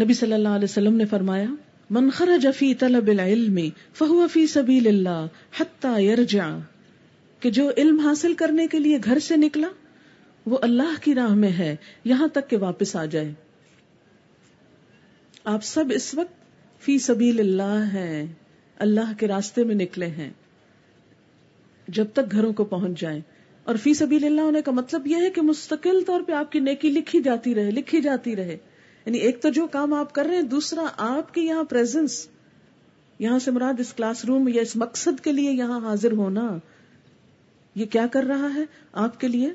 نبی صلی اللہ علیہ وسلم نے فرمایا، من خرج فی طلب العلم فهو فی سبیل اللہ حتی یرجع. کہ جو علم حاصل کرنے کے لیے گھر سے نکلا، وہ اللہ کی راہ میں ہے، یہاں تک کہ واپس آ جائے۔ آپ سب اس وقت فی سبیل اللہ ہیں، اللہ کے راستے میں نکلے ہیں، جب تک گھروں کو پہنچ جائیں۔ اور فی سبیل اللہ ہونے کا مطلب یہ ہے کہ مستقل طور پہ آپ کی نیکی لکھی جاتی رہے، لکھی جاتی رہے۔ یعنی ایک تو جو کام آپ کر رہے ہیں، دوسرا آپ کے یہاں پریزنس یہاں سے مراد اس کلاس روم یا اس مقصد کے لیے یہاں حاضر ہونا، یہ کیا کر رہا ہے آپ کے لیے؟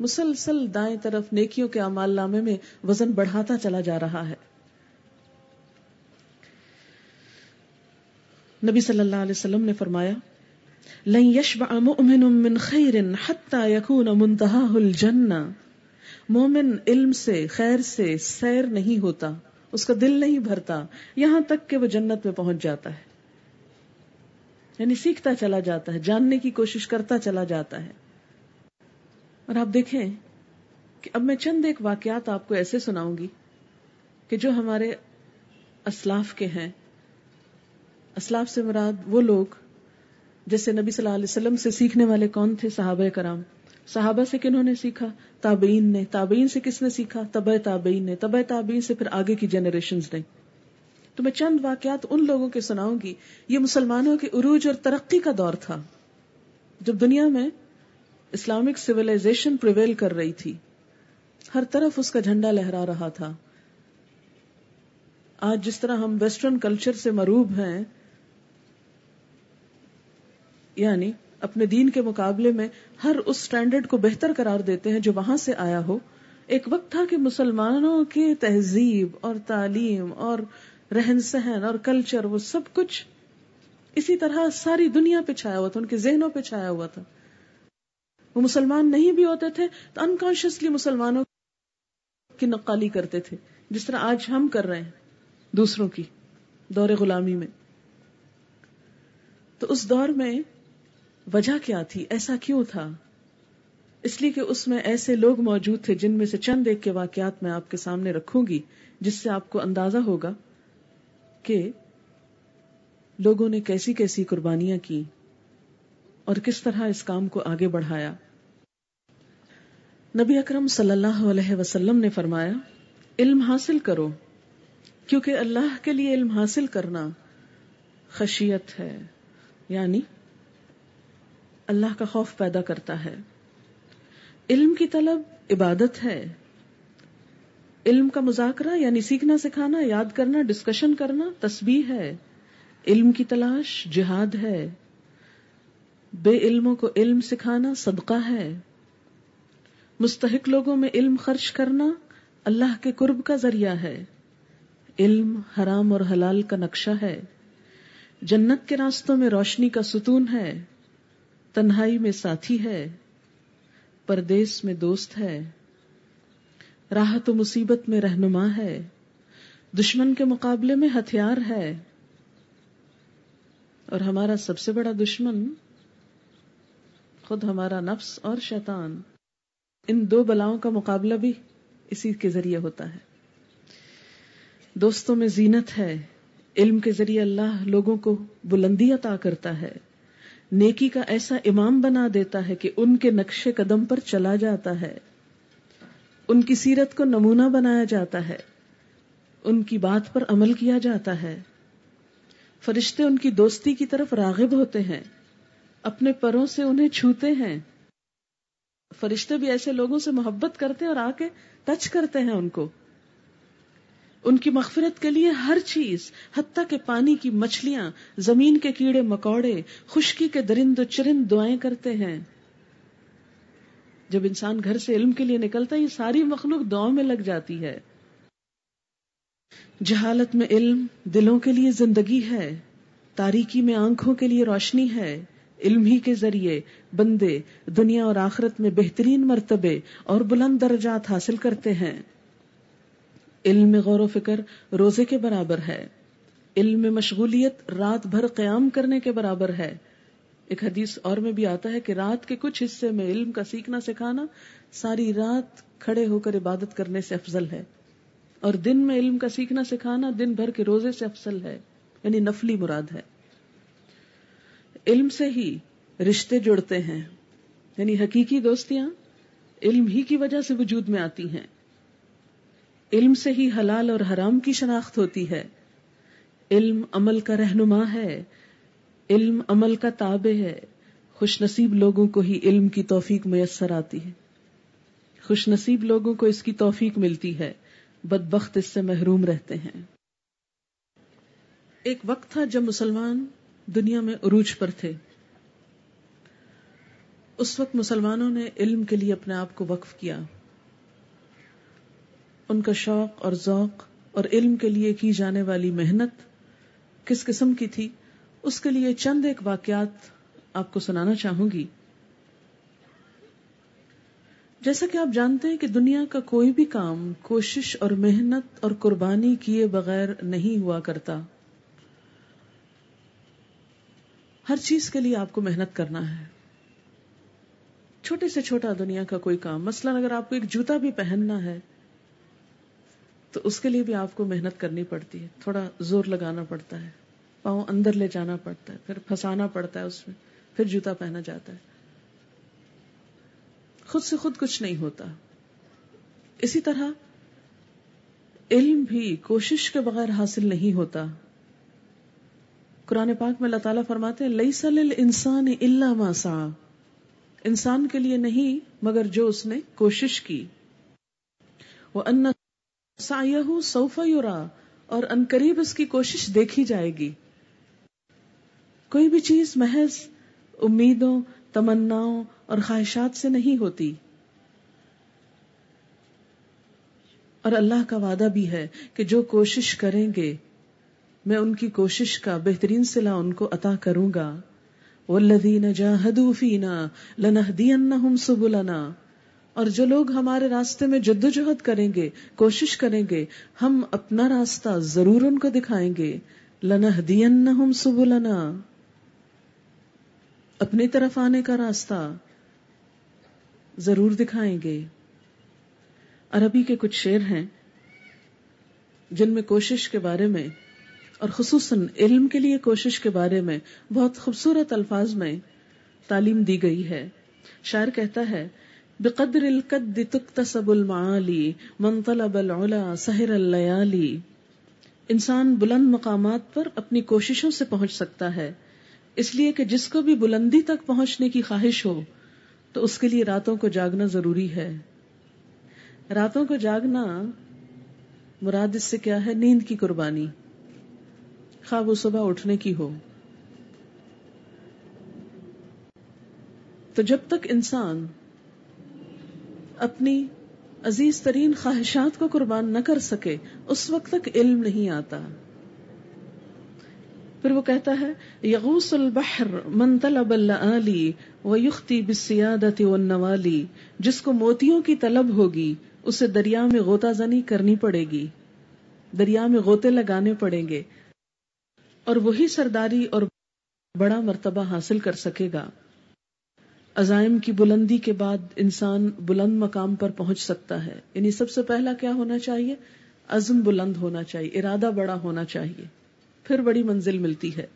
مسلسل دائیں طرف نیکیوں کے امال نامے میں وزن بڑھاتا چلا جا رہا ہے۔ نبی صلی اللہ علیہ وسلم نے فرمایا، لن يشبع مؤمن من خیر حتى يكون منتهاه الجنہ. مومن علم سے، خیر سے سیر نہیں ہوتا، اس کا دل نہیں بھرتا، یہاں تک کہ وہ جنت میں پہنچ جاتا ہے۔ یعنی سیکھتا چلا جاتا ہے، جاننے کی کوشش کرتا چلا جاتا ہے۔ اور آپ دیکھیں کہ اب میں چند ایک واقعات آپ کو ایسے سناؤں گی کہ جو ہمارے اسلاف کے ہیں۔ اسلاف سے مراد وہ لوگ جیسے نبی صلی اللہ علیہ وسلم سے سیکھنے والے کون تھے؟ صحابہ کرام۔ صحابہ سے کنہوں نے سیکھا؟ تابعین نے۔ تابعین سے کس نے سیکھا؟ طبع تابعین نے۔ طبع تابعین سے پھر آگے کی جنریشن نے۔ تو میں چند واقعات ان لوگوں کے سناؤں گی۔ یہ مسلمانوں کے عروج اور ترقی کا دور تھا۔ جب دنیا میں اسلامک سویلائزیشن پریویل کر رہی تھی، ہر طرف اس کا جھنڈا لہرا رہا تھا۔ آج جس طرح ہم ویسٹرن کلچر سے مروب ہیں یعنی اپنے دین کے مقابلے میں ہر اس اسٹینڈرڈ کو بہتر قرار دیتے ہیں جو وہاں سے آیا ہو۔ ایک وقت تھا کہ مسلمانوں کی تہذیب اور تعلیم اور رہن سہن اور کلچر وہ سب کچھ اسی طرح ساری دنیا پہ چھایا ہوا تھا، ان کے ذہنوں پہ چھایا ہوا تھا۔ وہ مسلمان نہیں بھی ہوتے تھے تو انکانشیسلی مسلمانوں کی نقالی کرتے تھے، جس طرح آج ہم کر رہے ہیں دوسروں کی دور غلامی میں۔ تو اس دور میں وجہ کیا تھی؟ ایسا کیوں تھا؟ اس لیے کہ اس میں ایسے لوگ موجود تھے جن میں سے چند ایک کے واقعات میں آپ کے سامنے رکھوں گی، جس سے آپ کو اندازہ ہوگا کہ لوگوں نے کیسی کیسی قربانیاں کی اور کس طرح اس کام کو آگے بڑھایا۔ نبی اکرم صلی اللہ علیہ وسلم نے فرمایا، علم حاصل کرو، کیونکہ اللہ کے لیے علم حاصل کرنا خشیت ہے یعنی اللہ کا خوف پیدا کرتا ہے۔ علم کی طلب عبادت ہے۔ علم کا مذاکرہ یعنی سیکھنا، سکھانا، یاد کرنا ڈسکشن کرنا تسبیح ہے۔ علم کی تلاش جہاد ہے۔ بے علموں کو علم سکھانا صدقہ ہے۔ مستحق لوگوں میں علم خرچ کرنا اللہ کے قرب کا ذریعہ ہے۔ علم حرام اور حلال کا نقشہ ہے۔ جنت کے راستوں میں روشنی کا ستون ہے۔ تنہائی میں ساتھی ہے، پردیس میں دوست ہے، راحت و مصیبت میں رہنما ہے، دشمن کے مقابلے میں ہتھیار ہے۔ اور ہمارا سب سے بڑا دشمن خود ہمارا نفس اور شیطان۔ ان دو بلاؤں کا مقابلہ بھی اسی کے ذریعے ہوتا ہے۔ دوستوں میں زینت ہے، علم کے ذریعے اللہ لوگوں کو بلندی عطا کرتا ہے۔ نیکی کا ایسا امام بنا دیتا ہے کہ ان کے نقش قدم پر چلا جاتا ہے۔ ان کی سیرت کو نمونہ بنایا جاتا ہے۔ ان کی بات پر عمل کیا جاتا ہے۔ فرشتے ان کی دوستی کی طرف راغب ہوتے ہیں۔ اپنے پروں سے انہیں چھوتے ہیں۔ فرشتے بھی ایسے لوگوں سے محبت کرتے ہیں اور آ کے ٹچ کرتے ہیں ان کو۔ ان کی مغفرت کے لیے ہر چیز، حتیٰ کہ پانی کی مچھلیاں، زمین کے کیڑے مکوڑے، خشکی کے درند و چرند دعائیں کرتے ہیں۔ جب انسان گھر سے علم کے لیے نکلتا ہے، یہ ساری مخلوق دعاؤں میں لگ جاتی ہے۔ جہالت میں علم دلوں کے لیے زندگی ہے، تاریکی میں آنکھوں کے لیے روشنی ہے۔ علم ہی کے ذریعے بندے دنیا اور آخرت میں بہترین مرتبے اور بلند درجات حاصل کرتے ہیں۔ علم میں غور و فکر روزے کے برابر ہے۔ علم میں مشغولیت رات بھر قیام کرنے کے برابر ہے۔ ایک حدیث اور میں بھی آتا ہے کہ رات کے کچھ حصے میں علم کا سیکھنا سکھانا ساری رات کھڑے ہو کر عبادت کرنے سے افضل ہے۔ اور دن میں علم کا سیکھنا سکھانا دن بھر کے روزے سے افضل ہے یعنی نفلی مراد ہے۔ علم سے ہی رشتے جڑتے ہیں یعنی حقیقی دوستیاں علم ہی کی وجہ سے وجود میں آتی ہیں۔ علم سے ہی حلال اور حرام کی شناخت ہوتی ہے۔ علم عمل کا رہنما ہے۔ علم عمل کا تابع ہے۔ خوش نصیب لوگوں کو ہی علم کی توفیق میسر آتی ہے۔ خوش نصیب لوگوں کو اس کی توفیق ملتی ہے۔ بدبخت اس سے محروم رہتے ہیں۔ ایک وقت تھا جب مسلمان دنیا میں عروج پر تھے۔ اس وقت مسلمانوں نے علم کے لیے اپنے آپ کو وقف کیا۔ ان کا شوق اور ذوق اور علم کے لیے کی جانے والی محنت کس قسم کی تھی؟ اس کے لیے چند ایک واقعات آپ کو سنانا چاہوں گی۔ جیسا کہ آپ جانتے ہیں کہ دنیا کا کوئی بھی کام کوشش اور محنت اور قربانی کیے بغیر نہیں ہوا کرتا۔ ہر چیز کے لیے آپ کو محنت کرنا ہے۔ چھوٹے سے چھوٹا دنیا کا کوئی کام، مثلا اگر آپ کو ایک جوتا بھی پہننا ہے تو اس کے لیے بھی آپ کو محنت کرنی پڑتی ہے۔ تھوڑا زور لگانا پڑتا ہے۔ پاؤں اندر لے جانا پڑتا ہے۔ پھر پھنسانا پڑتا ہے اس میں۔ پھر جوتا پہنا جاتا ہے۔ خود سے خود کچھ نہیں ہوتا۔ اسی طرح علم بھی کوشش کے بغیر حاصل نہیں ہوتا۔ قرآن پاک میں اللہ تعالیٰ فرماتے ہیں لئی سل انسان اللہ ماسا انسان کے لیے نہیں، مگر جو اس نے کوشش کی۔ وہ ان سوفا یورا اور ان قریب اس کی کوشش دیکھی جائے گی۔ کوئی بھی چیز محض امیدوں، تمناؤں اور خواہشات سے نہیں ہوتی۔ اور اللہ کا وعدہ بھی ہے کہ جو کوشش کریں گے، میں ان کی کوشش کا بہترین صلاح ان کو عطا کروں گا۔ والذین جاہدوا فینا لنہدینہم سبلنا۔ اور جو لوگ ہمارے راستے میں جدوجہد کریں گے، کوشش کریں گے، ہم اپنا راستہ ضرور ان کو دکھائیں گے۔ لنہدینہم سبلنا۔ اپنی طرف آنے کا راستہ ضرور دکھائیں گے۔ عربی کے کچھ شعر ہیں جن میں کوشش کے بارے میں اور خصوصاً علم کے لیے کوشش کے بارے میں بہت خوبصورت الفاظ میں تعلیم دی گئی ہے۔ شاعر کہتا ہے بقدر القد تکتسب المعالی من طلب العلا سحر اللیالی انسان بلند مقامات پر اپنی کوششوں سے پہنچ سکتا ہے۔ اس لیے کہ جس کو بھی بلندی تک پہنچنے کی خواہش ہو، تو اس کے لیے راتوں کو جاگنا ضروری ہے۔ راتوں کو جاگنا مراد اس سے کیا ہے؟ نیند کی قربانی۔ خواب وہ صبح اٹھنے کی ہو۔ تو جب تک انسان اپنی عزیز ترین خواہشات کو قربان نہ کر سکے، اس وقت تک علم نہیں آتا۔ پھر وہ کہتا ہے یغوس البحر من طلب العالی ویختی بالسیادت والنوالی، جس کو موتیوں کی طلب ہوگی، اسے دریا میں غوطہ زنی کرنی پڑے گی۔ دریا میں غوطے لگانے پڑیں گے، اور وہی سرداری اور بڑا مرتبہ حاصل کر سکے گا۔ عزائم کی بلندی کے بعد انسان بلند مقام پر پہنچ سکتا ہے۔ یعنی سب سے پہلا کیا ہونا چاہیے؟ عزم بلند ہونا چاہیے، ارادہ بڑا ہونا چاہیے۔ پھر بڑی منزل ملتی ہے۔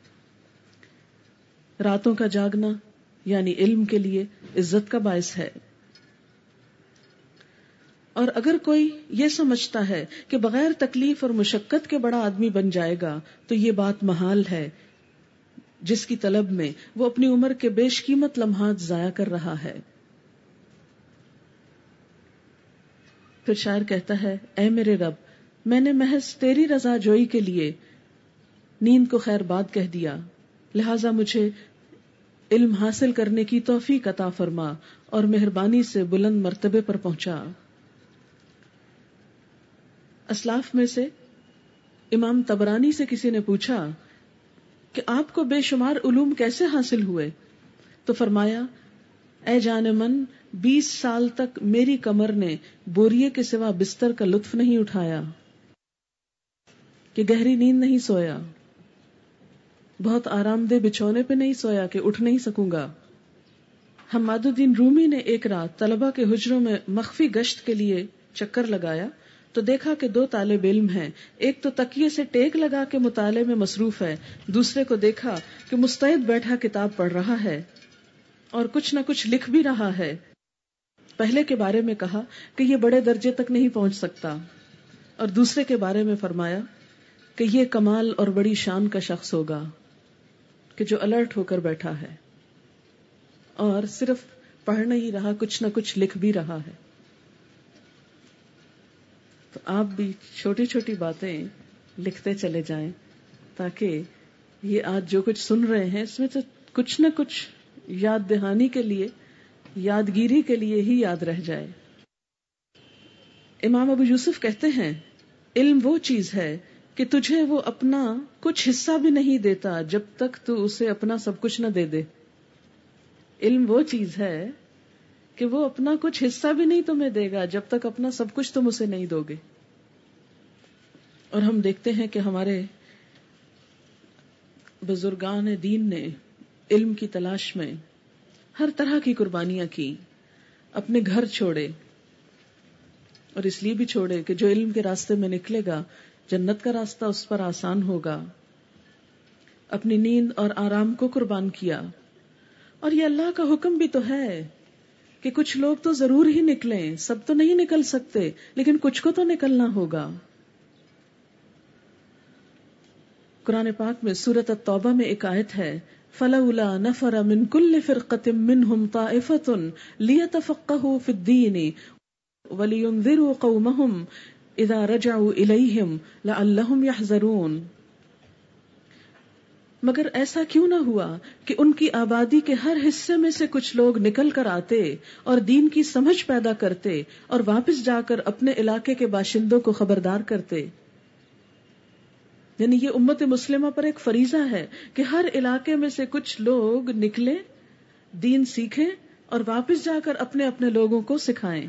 راتوں کا جاگنا یعنی علم کے لیے عزت کا باعث ہے۔ اور اگر کوئی یہ سمجھتا ہے کہ بغیر تکلیف اور مشقت کے بڑا آدمی بن جائے گا، تو یہ بات محال ہے جس کی طلب میں وہ اپنی عمر کے بیش قیمت لمحات ضائع کر رہا ہے۔ پھر شاعر کہتا ہے، اے میرے رب، میں نے محض تیری رضا جوئی کے لیے نیند کو خیر بات کہہ دیا۔ لہذا مجھے علم حاصل کرنے کی توفیق عطا فرما اور مہربانی سے بلند مرتبے پر پہنچا۔ اسلاف میں سے امام تبرانی سے کسی نے پوچھا کہ آپ کو بے شمار علوم کیسے حاصل ہوئے؟ تو فرمایا، اے جان من، بیس سال تک میری کمر نے بوریے کے سوا بستر کا لطف نہیں اٹھایا، کہ گہری نیند نہیں سویا، بہت آرام دہ بچھونے پہ نہیں سویا کہ اٹھ نہیں سکوں گا۔ حماد الدین رومی نے ایک رات طلبہ کے حجروں میں مخفی گشت کے لیے چکر لگایا تو دیکھا کہ دو طالب علم ہیں۔ ایک تو تکیے سے ٹیک لگا کے مطالعے میں مصروف ہے۔ دوسرے کو دیکھا کہ مستعد بیٹھا کتاب پڑھ رہا ہے اور کچھ نہ کچھ لکھ بھی رہا ہے۔ پہلے کے بارے میں کہا کہ یہ بڑے درجے تک نہیں پہنچ سکتا۔ اور دوسرے کے بارے میں فرمایا کہ یہ کمال اور بڑی شان کا شخص ہوگا کہ جو الرٹ ہو کر بیٹھا ہے اور صرف پڑھ نہیں رہا، کچھ نہ کچھ لکھ بھی رہا ہے۔ تو آپ بھی چھوٹی چھوٹی باتیں لکھتے چلے جائیں تاکہ یہ آج جو کچھ سن رہے ہیں، اس میں تو کچھ نہ کچھ یاد دہانی کے لیے، یادگیری کے لیے ہی یاد رہ جائے۔ امام ابو یوسف کہتے ہیں، علم وہ چیز ہے کہ تجھے وہ اپنا کچھ حصہ بھی نہیں دیتا جب تک تو اسے اپنا سب کچھ نہ دے دے۔ علم وہ چیز ہے کہ وہ اپنا کچھ حصہ بھی نہیں تمہیں دے گا، جب تک اپنا سب کچھ تم اسے نہیں دو گے۔ اور ہم دیکھتے ہیں کہ ہمارے بزرگان دین نے علم کی تلاش میں ہر طرح کی قربانیاں کی، اپنے گھر چھوڑے اور اس لیے بھی چھوڑے کہ جو علم کے راستے میں نکلے گا، جنت کا راستہ اس پر آسان ہوگا۔ اپنی نیند اور آرام کو قربان کیا۔ اور یہ اللہ کا حکم بھی تو ہے۔ کہ کچھ لوگ تو ضرور ہی نکلیں، سب تو نہیں نکل سکتے، لیکن کچھ کو تو نکلنا ہوگا۔ قرآن پاک میں سورت التوبہ میں ایک آیت ہے، فلولا نفر من كل فرقة منهم طائفة ليتفقهوا في الدين ولينذروا قومهم اذا رجعوا اليهم لعلهم يحذرون۔ مگر ایسا کیوں نہ ہوا کہ ان کی آبادی کے ہر حصے میں سے کچھ لوگ نکل کر آتے اور دین کی سمجھ پیدا کرتے اور واپس جا کر اپنے علاقے کے باشندوں کو خبردار کرتے۔ یعنی یہ امت مسلمہ پر ایک فریضہ ہے کہ ہر علاقے میں سے کچھ لوگ نکلے دین سیکھیں اور واپس جا کر اپنے اپنے لوگوں کو سکھائیں۔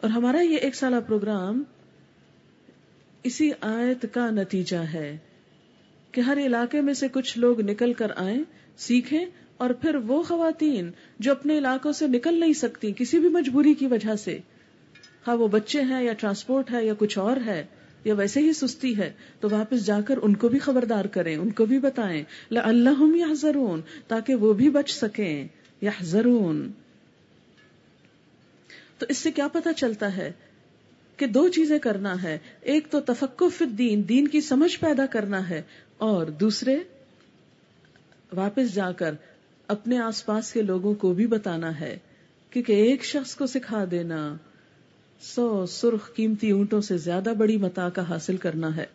اور ہمارا یہ ایک سالہ پروگرام اسی آیت کا نتیجہ ہے۔ کہ ہر علاقے میں سے کچھ لوگ نکل کر آئیں، سیکھیں، اور پھر وہ خواتین جو اپنے علاقوں سے نکل نہیں سکتی کسی بھی مجبوری کی وجہ سے۔ ہاں وہ بچے ہیں یا ٹرانسپورٹ ہے یا کچھ اور ہے، یا ویسے ہی سستی ہے، تو واپس جا کر ان کو بھی خبردار کریں، ان کو بھی بتائیں۔ اللہ یا ضرون تاکہ وہ بھی بچ سکیں۔ یا ضرون تو اس سے کیا پتا چلتا ہے کہ دو چیزیں کرنا ہے۔ ایک تو تفقو الدین، دین کی سمجھ پیدا کرنا ہے۔ اور دوسرے واپس جا کر اپنے آس پاس کے لوگوں کو بھی بتانا ہے کیونکہ ایک شخص کو سکھا دینا سو سرخ قیمتی اونٹوں سے زیادہ بڑی متا کا حاصل کرنا ہے۔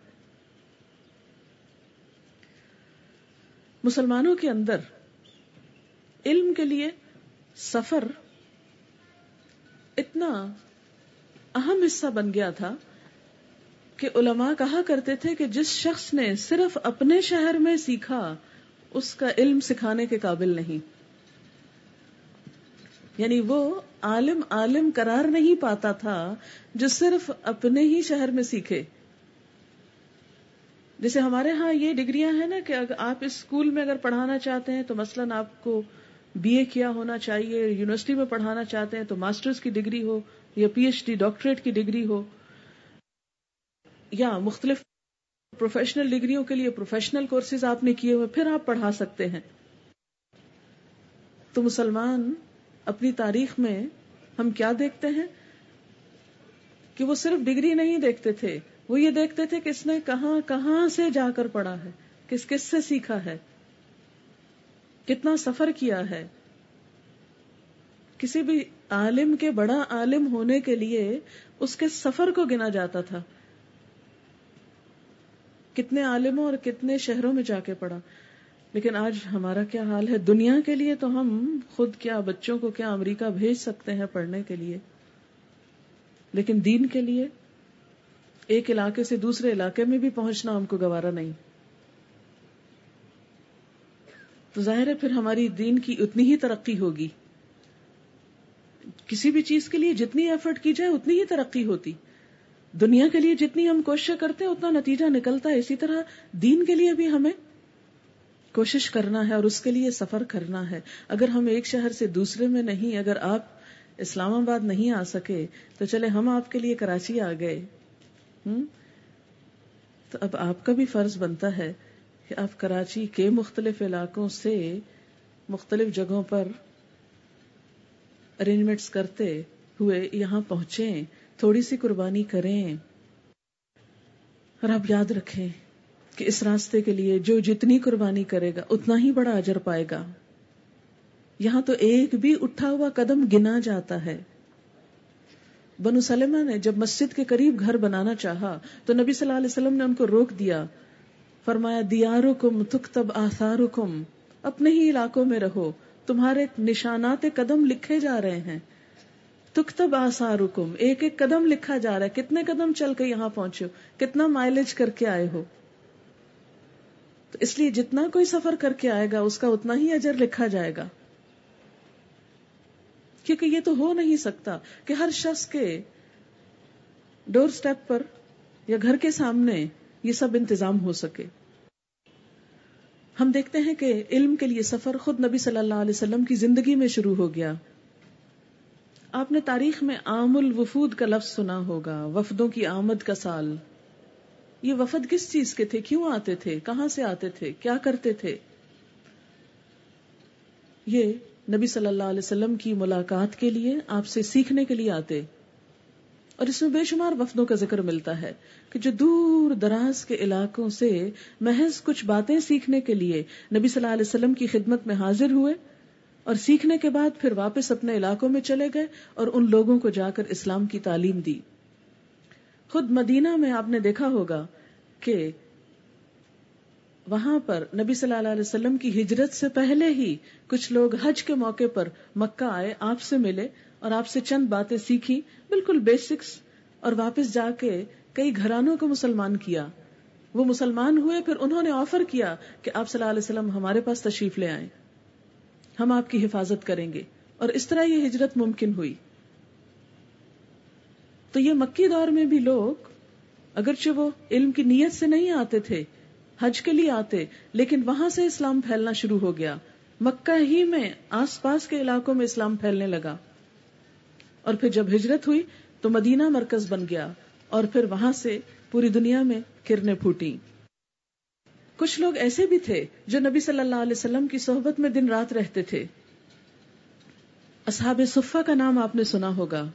مسلمانوں کے اندر علم کے لیے سفر اتنا اہم حصہ بن گیا تھا۔ کہ علماء کہا کرتے تھے کہ جس شخص نے صرف اپنے شہر میں سیکھا، اس کا علم سکھانے کے قابل نہیں۔ یعنی وہ عالم عالم قرار نہیں پاتا تھا جو صرف اپنے ہی شہر میں سیکھے۔ جیسے ہمارے ہاں یہ ڈگریاں ہیں نا کہ اگر آپ اسکول میں اگر پڑھانا چاہتے ہیں تو مثلاً آپ کو بی اے کیا ہونا چاہیے، یونیورسٹی میں پڑھانا چاہتے ہیں تو ماسٹرز کی ڈگری ہو یا پی ایچ ڈی، ڈاکٹریٹ کی ڈگری ہو۔ یا مختلف پروفیشنل ڈگریوں کے لیے پروفیشنل کورسز آپ نے کیے ہوئے، پھر آپ پڑھا سکتے ہیں۔ تو مسلمان اپنی تاریخ میں ہم کیا دیکھتے ہیں؟ کہ وہ صرف ڈگری نہیں دیکھتے تھے، وہ یہ دیکھتے تھے کہ اس نے کہاں کہاں سے جا کر پڑھا ہے، کس کس سے سیکھا ہے، کتنا سفر کیا ہے۔ کسی بھی عالم کے بڑا عالم ہونے کے لیے اس کے سفر کو گنا جاتا تھا۔ کتنے عالموں اور کتنے شہروں میں جا کے پڑھا۔ لیکن آج ہمارا کیا حال ہے؟ دنیا کے لیے تو ہم خود کیا بچوں کو کیا امریکہ بھیج سکتے ہیں پڑھنے کے لیے؟ لیکن دین کے لیے ایک علاقے سے دوسرے علاقے میں بھی پہنچنا ہم کو گوارا نہیں۔ تو ظاہر ہے پھر ہماری دین کی اتنی ہی ترقی ہوگی۔ کسی بھی چیز کے لیے جتنی ایفرٹ کی جائے، اتنی ہی ترقی ہوتی۔ دنیا کے لیے جتنی ہم کوشش کرتے ہیں، اتنا نتیجہ نکلتا ہے۔ اسی طرح دین کے لیے بھی ہمیں کوشش کرنا ہے اور اس کے لیے سفر کرنا ہے۔ اگر ہم ایک شہر سے دوسرے میں نہیں، اگر آپ اسلام آباد نہیں آ سکے، تو چلے ہم آپ کے لیے کراچی آ گئے۔ ہوں تو اب آپ کا بھی فرض بنتا ہے کہ آپ کراچی کے مختلف علاقوں سے مختلف جگہوں پر ارینجمنٹس کرتے ہوئے یہاں پہنچے تھوڑی سی قربانی کریں اور آپ یاد رکھیں کہ اس راستے کے لیے جو جتنی قربانی کرے گا، اتنا ہی بڑا اجر پائے گا۔ یہاں تو ایک بھی اٹھا ہوا قدم گنا جاتا ہے۔ بنو سلمہ نے جب مسجد کے قریب گھر بنانا چاہا، تو نبی صلی اللہ علیہ وسلم نے ان کو روک دیا۔ فرمایا دیارو کم تک تب کم اپنے ہی علاقوں میں رہو، تمہارے نشانات قدم لکھے جا رہے ہیں۔ تک تب ایک ایک قدم لکھا جا رہا ہے۔ کتنے قدم چل کے یہاں پہنچے ہو؟ کتنا مائلج کر کے آئے ہو؟ تو اس لیے جتنا کوئی سفر کر کے آئے گا، اس کا اتنا ہی اجر لکھا جائے گا۔ کیونکہ یہ تو ہو نہیں سکتا کہ ہر شخص کے ڈور سٹیپ پر یا گھر کے سامنے یہ سب انتظام ہو سکے۔ ہم دیکھتے ہیں کہ علم کے لیے سفر خود نبی صلی اللہ علیہ وسلم کی زندگی میں شروع ہو گیا۔ آپ نے تاریخ میں عام الوفود کا لفظ سنا ہوگا، وفدوں کی آمد کا سال۔ یہ وفد کس چیز کے تھے؟ کیوں آتے تھے؟ کہاں سے آتے تھے؟ کیا کرتے تھے؟ یہ نبی صلی اللہ علیہ وسلم کی ملاقات کے لیے، آپ سے سیکھنے کے لیے آتے۔ اور اس میں بے شمار وفدوں کا ذکر ملتا ہے کہ جو دور دراز کے علاقوں سے محض کچھ باتیں سیکھنے کے لیے نبی صلی اللہ علیہ وسلم کی خدمت میں حاضر ہوئے اور سیکھنے کے بعد پھر واپس اپنے علاقوں میں چلے گئے اور ان لوگوں کو جا کر اسلام کی تعلیم دی۔ خود مدینہ میں آپ نے دیکھا ہوگا کہ وہاں پر نبی صلی اللہ علیہ وسلم کی ہجرت سے پہلے ہی کچھ لوگ حج کے موقع پر مکہ آئے، آپ سے ملے اور آپ سے چند باتیں سیکھی، بالکل بیسکس اور واپس جا کے کئی گھرانوں کو مسلمان کیا۔ وہ مسلمان ہوئے، پھر انہوں نے آفر کیا کہ آپ صلی اللہ علیہ وسلم ہمارے پاس تشریف لے آئے ہم آپ کی حفاظت کریں گے۔ اور اس طرح یہ ہجرت ممکن ہوئی۔ تو یہ مکی دور میں بھی لوگ اگرچہ وہ علم کی نیت سے نہیں آتے تھے، حج کے لیے آتے، لیکن وہاں سے اسلام پھیلنا شروع ہو گیا۔ مکہ ہی میں آس پاس کے علاقوں میں اسلام پھیلنے لگا۔ اور پھر جب ہجرت ہوئی تو مدینہ مرکز بن گیا۔ اور پھر وہاں سے پوری دنیا میں کرنے پھوٹی کچھ لوگ ایسے بھی تھے جو نبی صلی اللہ علیہ وسلم کی صحبت میں دن رات رہتے تھے۔ اصحاب صفا کا نام آپ نے سنا ہوگا۔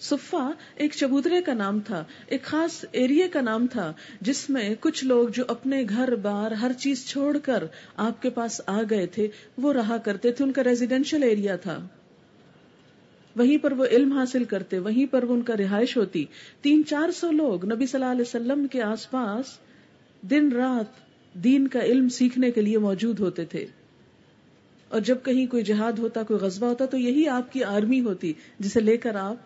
صفا ایک چبوترے کا نام تھا، ایک خاص ایریے کا نام تھا، جس میں کچھ لوگ جو اپنے گھر، بار، ہر چیز چھوڑ کر آپ کے پاس آ گئے تھے، وہ رہا کرتے تھے، ان کا ریزیڈینشل ایریا تھا۔ وہیں پر وہ علم حاصل کرتے، وہیں پر وہ ان کا رہائش ہوتی۔ تین چار سو لوگ نبی صلی اللہ علیہ وسلم کے آس پاس دن رات دین کا علم سیکھنے کے لیے موجود ہوتے تھے۔ اور جب کہیں کوئی جہاد ہوتا، کوئی غزبہ ہوتا، تو یہی آپ کی آرمی ہوتی، جسے لے کر آپ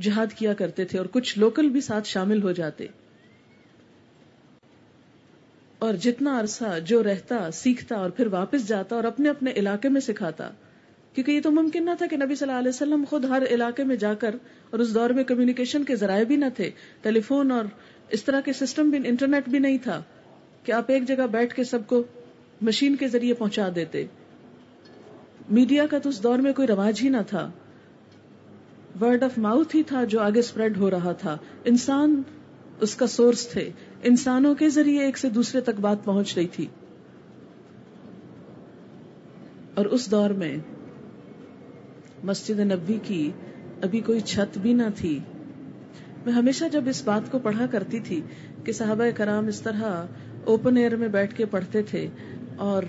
جہاد کیا کرتے تھے اور کچھ لوکل بھی ساتھ شامل ہو جاتے۔ اور جتنا عرصہ جو رہتا، سیکھتا اور پھر واپس جاتا اور اپنے اپنے علاقے میں سکھاتا، کیونکہ یہ تو ممکن نہ تھا کہ نبی صلی اللہ علیہ وسلم خود ہر علاقے میں جا کر اور اس دور میں کمیونیکیشن کے ذرائع بھی نہ تھے ٹیلی فون اور اس طرح کے سسٹم بھی انٹرنیٹ بھی نہیں تھا کہ آپ ایک جگہ بیٹھ کے سب کو مشین کے ذریعے پہنچا دیتے۔ میڈیا کا تو اس دور میں کوئی رواج ہی نہ تھا۔ ورڈ آف ماؤتھ ہی تھا جو آگے اسپریڈ ہو رہا تھا۔ انسان اس کا سورس تھے۔ انسانوں کے ذریعے ایک سے دوسرے تک بات پہنچ رہی تھی۔ اور اس دور میں مسجد نبی کی ابھی کوئی چھت بھی نہ تھی۔ میں ہمیشہ جب اس بات کو پڑھا کرتی تھی کہ صحابہ کرام اس طرح اوپن ایئر میں بیٹھ کے پڑھتے تھے اور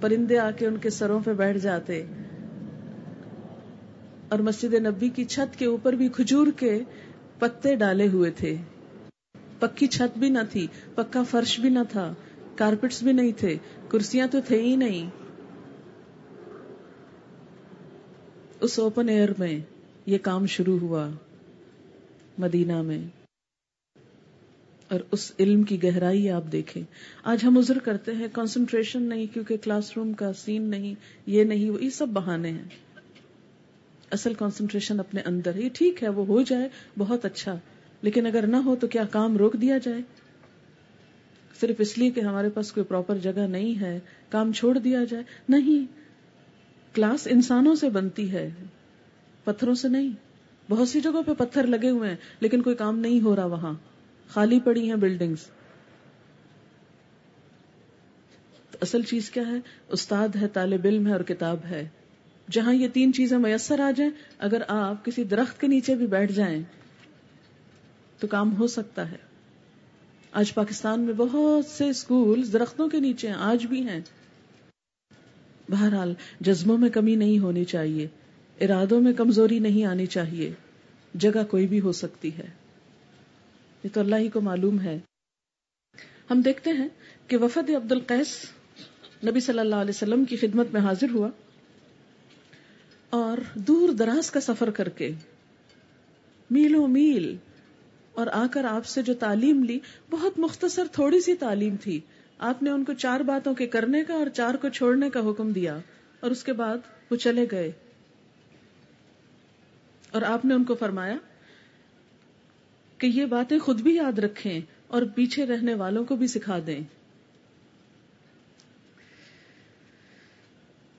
پرندے آ کے ان کے سروں پہ بیٹھ جاتے اور مسجد نبی کی چھت کے اوپر بھی کھجور کے پتے ڈالے ہوئے تھے۔ پکی چھت بھی نہ تھی، پکا فرش بھی نہ تھا، کارپیٹس بھی نہیں تھے، کرسیاں تو تھے ہی نہیں۔ اس اوپن ایئر میں یہ کام شروع ہوا۔ مدینہ میں۔ اور اس علم کی گہرائی آپ دیکھیں۔ آج ہم عذر کرتے ہیں کنسنٹریشن نہیں، کیونکہ کلاس روم کا سین نہیں، یہ نہیں یہ سب بہانے ہیں۔ اصل کنسنٹریشن اپنے اندر ہی ٹھیک ہے، وہ ہو جائے، بہت اچھا۔ لیکن اگر نہ ہو تو کیا کام روک دیا جائے؟ صرف اس لیے کہ ہمارے پاس کوئی پراپر جگہ نہیں ہے، کام چھوڑ دیا جائے۔ نہیں کلاس انسانوں سے بنتی ہے، پتھروں سے نہیں۔ بہت سی جگہوں پہ پتھر لگے ہوئے ہیں، لیکن کوئی کام نہیں ہو رہا وہاں۔ خالی پڑی ہیں بلڈنگز اصل چیز کیا ہے؟ استاد ہے، طالب علم ہے اور کتاب ہے۔ جہاں یہ تین چیزیں میسر آ جائیں، اگر آپ کسی درخت کے نیچے بھی بیٹھ جائیں، تو کام ہو سکتا ہے۔ آج پاکستان میں بہت سے اسکول درختوں کے نیچے ہیں، آج بھی ہیں۔ بہرحال جذبوں میں کمی نہیں ہونی چاہیے۔ ارادوں میں کمزوری نہیں آنی چاہیے۔ جگہ کوئی بھی ہو سکتی ہے۔ یہ تو اللہ ہی کو معلوم ہے۔ ہم دیکھتے ہیں کہ وفد عبد القیس نبی صلی اللہ علیہ وسلم کی خدمت میں حاضر ہوا اور دور دراز کا سفر کر کے میلوں میل اور آ کر آپ سے جو تعلیم لی، بہت مختصر تھوڑی سی تعلیم تھی۔ آپ نے ان کو چار باتوں کے کرنے کا اور چار کو چھوڑنے کا حکم دیا اور اس کے بعد وہ چلے گئے۔ اور آپ نے ان کو فرمایا کہ یہ باتیں خود بھی یاد رکھیں اور پیچھے رہنے والوں کو بھی سکھا دیں۔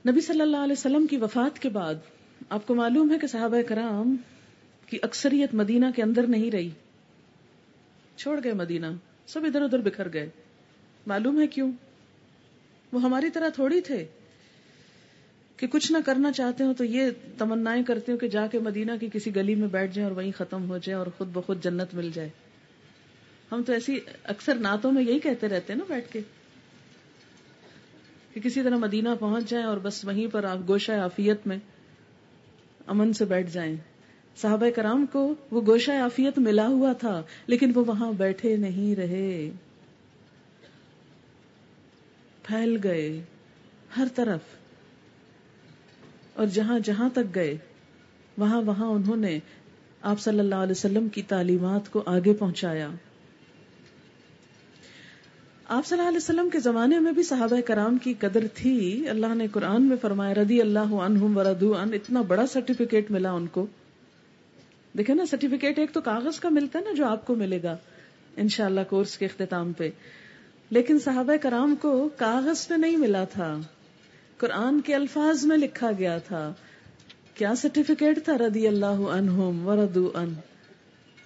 نبی صلی اللہ علیہ وسلم کی وفات کے بعد آپ کو معلوم ہے کہ صحابہ کرام کی اکثریت مدینہ کے اندر نہیں رہی۔ چھوڑ گئے مدینہ، سب ادھر ادھر بکھر گئے۔ معلوم ہے کیوں؟ وہ ہماری طرح تھوڑی تھے۔ کہ کچھ نہ کرنا چاہتے ہو تو یہ تمنا کرتے ہو کہ جا کے مدینہ کی کسی گلی میں بیٹھ جائیں اور وہیں ختم ہو جائے اور خود بخود جنت مل جائے۔ ہم تو ایسی اکثر نعتوں میں یہی کہتے رہتے ہیں نا بیٹھ کے۔ کہ کسی طرح مدینہ پہنچ جائیں اور بس وہیں پر آپ گوشہ آفیت میں امن سے بیٹھ جائیں۔ صحابہ کرام کو وہ گوشہ آفیت ملا ہوا تھا، لیکن وہ وہاں بیٹھے نہیں رہے۔ پھیل گئے ہر طرف۔ اور جہاں جہاں تک گئے، وہاں وہاں انہوں نے آپ صلی اللہ علیہ وسلم کی تعلیمات کو آگے پہنچایا۔ آپ صلی اللہ علیہ وسلم کے زمانے میں بھی صحابہ کرام کی قدر تھی۔ اللہ نے قرآن میں فرمایا ردی اللہ عنہم وردو ان، اتنا بڑا سرٹیفکیٹ ملا ان کو۔ دیکھے نا سرٹیفکیٹ ایک تو کاغذ کا ملتا ہے نا جو آپ کو ملے گا، انشاءاللہ کورس کے اختتام پہ۔ لیکن صحابہ کرام کو کاغذ پہ نہیں ملا تھا۔ قرآن کے الفاظ میں لکھا گیا تھا۔ کیا سرٹیفکیٹ تھا؟ رضی اللہ عنہم وردو ان۔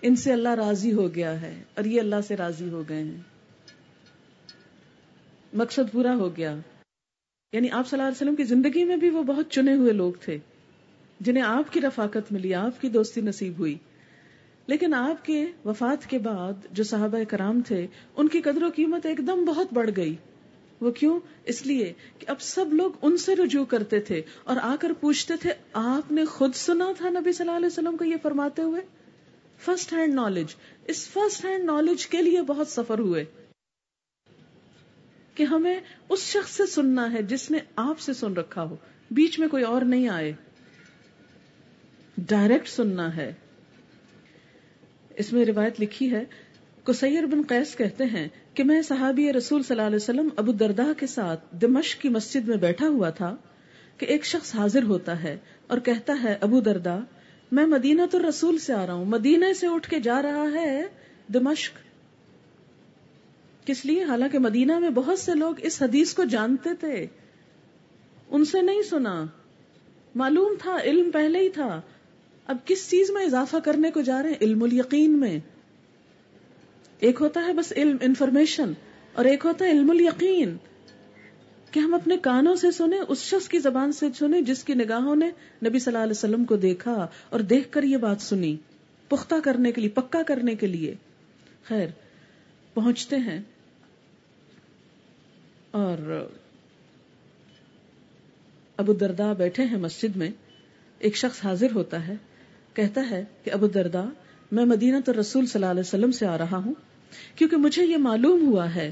ان سے اللہ راضی ہو گیا ہے اور یہ اللہ سے راضی ہو گئے ہیں۔ مقصد پورا ہو گیا۔ یعنی آپ صلی اللہ علیہ وسلم کی زندگی میں بھی وہ بہت چنے ہوئے لوگ تھے، جنہیں آپ کی رفاقت ملی، آپ کی دوستی نصیب ہوئی۔ لیکن آپ کے وفات کے بعد جو صحابہ کرام تھے، ان کی قدر و قیمت ایک دم بہت بڑھ گئی۔ وہ کیوں؟ اس لیے کہ اب سب لوگ ان سے رجوع کرتے تھے اور آ کر پوچھتے تھے، آپ نے خود سنا تھا نبی صلی اللہ علیہ وسلم کو یہ فرماتے ہوئے؟ فرسٹ ہینڈ نالج اس فرسٹ ہینڈ نالج کے لیے بہت سفر ہوئے کہ ہمیں اس شخص سے سننا ہے جس نے آپ سے سن رکھا ہو۔ بیچ میں کوئی اور نہیں آئے۔ ڈائریکٹ سننا ہے۔ اس میں روایت لکھی ہے کسیر بن قیس کہتے ہیں کہ میں صحابی رسول صلی اللہ علیہ وسلم ابو دردا کے ساتھ دمشق کی مسجد میں بیٹھا ہوا تھا کہ ایک شخص حاضر ہوتا ہے اور کہتا ہے، ابو دردا میں مدینہ تو رسول سے آ رہا ہوں۔ مدینہ سے اٹھ کے جا رہا ہے دمشق۔ کس لیے؟ حالانکہ مدینہ میں بہت سے لوگ اس حدیث کو جانتے تھے۔ ان سے نہیں سنا۔ معلوم تھا، علم پہلے ہی تھا۔ اب کس چیز میں اضافہ کرنے کو جا رہے ہیں؟ علم الیقین میں۔ ایک ہوتا ہے بس علم انفارمیشن اور ایک ہوتا ہے علم الیقین۔ کہ ہم اپنے کانوں سے سنیں، اس شخص کی زبان سے سنیں جس کی نگاہوں نے نبی صلی اللہ علیہ وسلم کو دیکھا اور دیکھ کر یہ بات سنی۔ پختہ کرنے کے لیے، پکا کرنے کے لیے۔ خیر، پہنچتے ہیں۔ اور ابو دردا بیٹھے ہیں مسجد میں۔ ایک شخص حاضر ہوتا ہے، کہتا ہے کہ ابو دردا میں مدینہ تو رسول صلی اللہ علیہ وسلم سے آ رہا ہوں۔ کیونکہ مجھے یہ معلوم ہوا ہے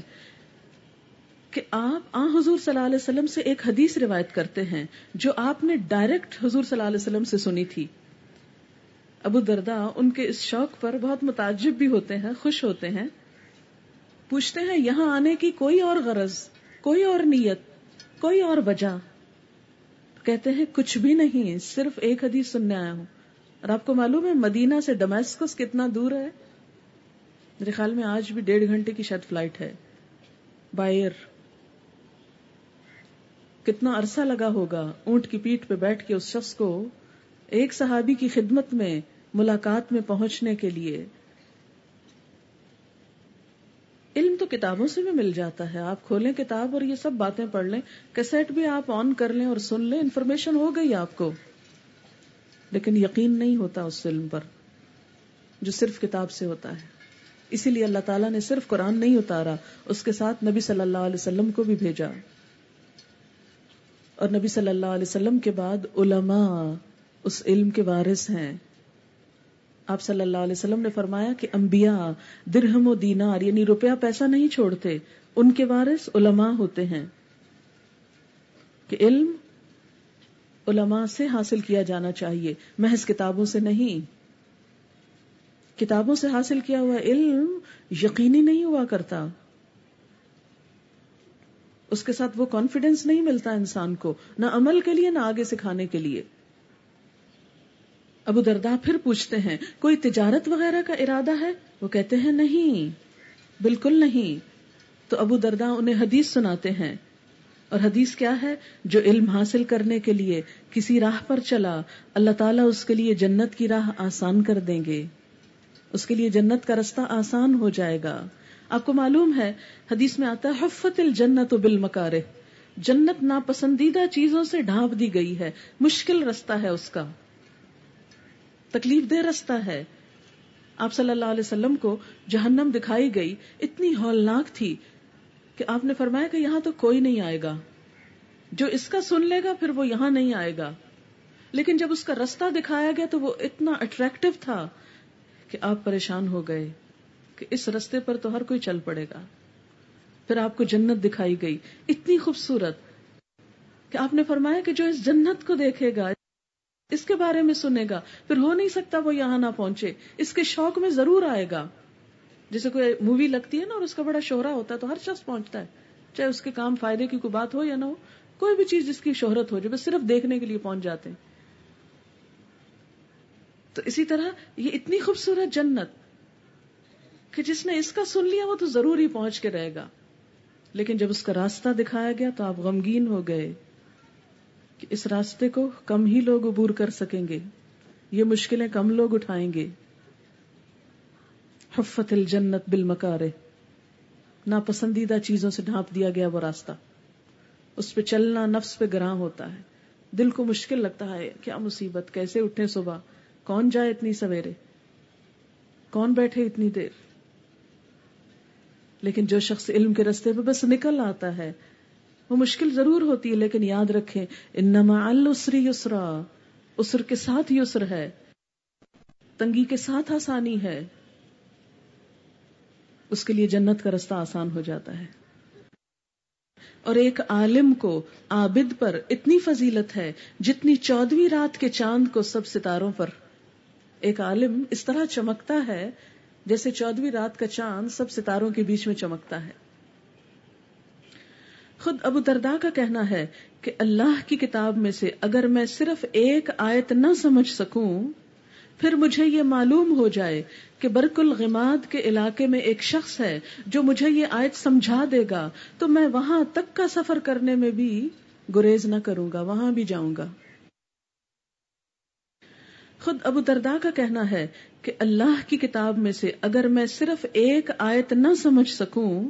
کہ آپ، آ، حضور صلی اللہ علیہ وسلم سے ایک حدیث روایت کرتے ہیں جو آپ نے ڈائریکٹ حضور صلی اللہ علیہ وسلم سے سنی تھی۔ ابو دردا ان کے اس شوق پر بہت متعجب بھی ہوتے ہیں، خوش ہوتے ہیں۔ پوچھتے ہیں، یہاں آنے کی کوئی اور غرض، کوئی اور نیت، کوئی اور وجہ؟ کہتے ہیں، کچھ بھی نہیں، صرف ایک حدیث سننے آیا ہوں۔ اور آپ کو معلوم ہے، مدینہ سے ڈومیسکس کتنا دور ہے؟ میرے خیال میں آج بھی ڈیڑھ گھنٹے کی شاید فلائٹ ہے۔ بائر کتنا عرصہ لگا ہوگا اونٹ کی پیٹ پہ بیٹھ کے اس شخص کو ایک صحابی کی خدمت میں ملاقات میں پہنچنے کے لیے۔ علم تو کتابوں سے بھی مل جاتا ہے۔ آپ کھولیں کتاب اور یہ سب باتیں پڑھ لیں۔ کیسٹ بھی آپ آن کر لیں اور سن لیں۔ انفارمیشن ہو گئی آپ کو۔ لیکن یقین نہیں ہوتا اس علم پر، جو صرف کتاب سے ہوتا ہے۔ اسی لیے اللہ تعالیٰ نے صرف قرآن نہیں اتارا، اس کے ساتھ نبی صلی اللہ علیہ وسلم کو بھی بھیجا۔ اور نبی صلی اللہ علیہ وسلم کے بعد علماء اس علم کے وارث ہیں۔ آپ صلی اللہ علیہ وسلم نے فرمایا کہ انبیاء درہم و دینار یعنی روپیہ پیسہ نہیں چھوڑتے، ان کے وارث علماء ہوتے ہیں۔ کہ علم علماء سے حاصل کیا جانا چاہیے، محض کتابوں سے نہیں۔ کتابوں سے حاصل کیا ہوا علم یقینی نہیں ہوا کرتا۔ اس کے ساتھ وہ کانفیڈینس نہیں ملتا انسان کو، نہ عمل کے لیے، نہ آگے سکھانے کے لیے۔ ابو دردا پھر پوچھتے ہیں، کوئی تجارت وغیرہ کا ارادہ ہے؟ وہ کہتے ہیں، نہیں۔ بالکل نہیں۔ تو ابو دردا انہیں حدیث سناتے ہیں۔ اور حدیث کیا ہے؟ جو علم حاصل کرنے کے لیے کسی راہ پر چلا، اللہ تعالیٰ اس کے لیے جنت کی راہ آسان کر دیں گے۔ اس کے لیے جنت کا رستہ آسان ہو جائے گا۔ آپ کو معلوم ہے، حدیث میں آتا ہے، حفت الجنت بالمکار جنت ناپسندیدہ چیزوں سے ڈھانپ دی گئی ہے۔ مشکل رستہ ہے اس کا۔ تکلیف دہ رستہ ہے۔ آپ صلی اللہ علیہ وسلم کو جہنم دکھائی گئی، اتنی ہولناک تھی کہ آپ نے فرمایا کہ یہاں تو کوئی نہیں آئے گا۔ جو اس کا سن لے گا، پھر وہ یہاں نہیں آئے گا۔ لیکن جب اس کا رستہ دکھایا گیا تو وہ اتنا اٹریکٹو تھا۔ کہ آپ پریشان ہو گئے کہ اس رستے پر تو ہر کوئی چل پڑے گا۔ پھر آپ کو جنت دکھائی گئی۔ اتنی خوبصورت کہ آپ نے فرمایا کہ جو اس جنت کو دیکھے گا، اس کے بارے میں سنے گا۔ پھر ہو نہیں سکتا وہ یہاں نہ پہنچے۔ اس کے شوق میں ضرور آئے گا۔ جیسے کوئی مووی لگتی ہے نا اور اس کا بڑا شوہرا ہوتا ہے تو ہر شخص پہنچتا ہے۔ چاہے اس کے کام فائدے کی کوئی بات ہو یا نہ ہو، کوئی بھی چیز جس کی شہرت ہو، جو بس صرف دیکھنے کے لیے پہنچ جاتے ہیں۔ تو اسی طرح یہ اتنی خوبصورت جنت کہ جس نے اس کا سن لیا وہ تو ضرور ہی پہنچ کے رہے گا۔ لیکن جب اس کا راستہ دکھایا گیا تو آپ غمگین ہو گئے کہ اس راستے کو کم ہی لوگ عبور کر سکیں گے، یہ مشکلیں کم لوگ اٹھائیں گے۔ حفت الجنت بالمکارے ناپسندیدہ چیزوں سے ڈھانپ دیا گیا وہ راستہ۔ اس پہ چلنا نفس پہ گراں ہوتا ہے۔ دل کو مشکل لگتا ہے، کیا مصیبت، کیسے اٹھے صبح؟ کون جائے اتنی سویرے؟ کون بیٹھے اتنی دیر؟ لیکن جو شخص علم کے رستے پہ بس نکل آتا ہے، وہ مشکل ضرور ہوتی ہے، لیکن یاد رکھیں، انما السری یسرا اسر کے ساتھ یسر ہے، تنگی کے ساتھ آسانی ہے۔ اس کے لیے جنت کا رستہ آسان ہو جاتا ہے۔ اور ایک عالم کو عابد پر اتنی فضیلت ہے، جتنی چودویں رات کے چاند کو سب ستاروں پر ایک عالم اس طرح چمکتا ہے جیسے چودویں رات کا چاند سب ستاروں کے بیچ میں چمکتا ہے۔ خود ابو دردا کا کہنا ہے کہ اللہ کی کتاب میں سے اگر میں صرف ایک آیت نہ سمجھ سکوں، پھر مجھے یہ معلوم ہو جائے کہ برک الغماد کے علاقے میں ایک شخص ہے جو مجھے یہ آیت سمجھا دے گا، تو میں وہاں تک کا سفر کرنے میں بھی گریز نہ کروں گا، وہاں بھی جاؤں گا۔ خود ابو دردا کا کہنا ہے کہ اللہ کی کتاب میں سے اگر میں صرف ایک آیت نہ سمجھ سکوں،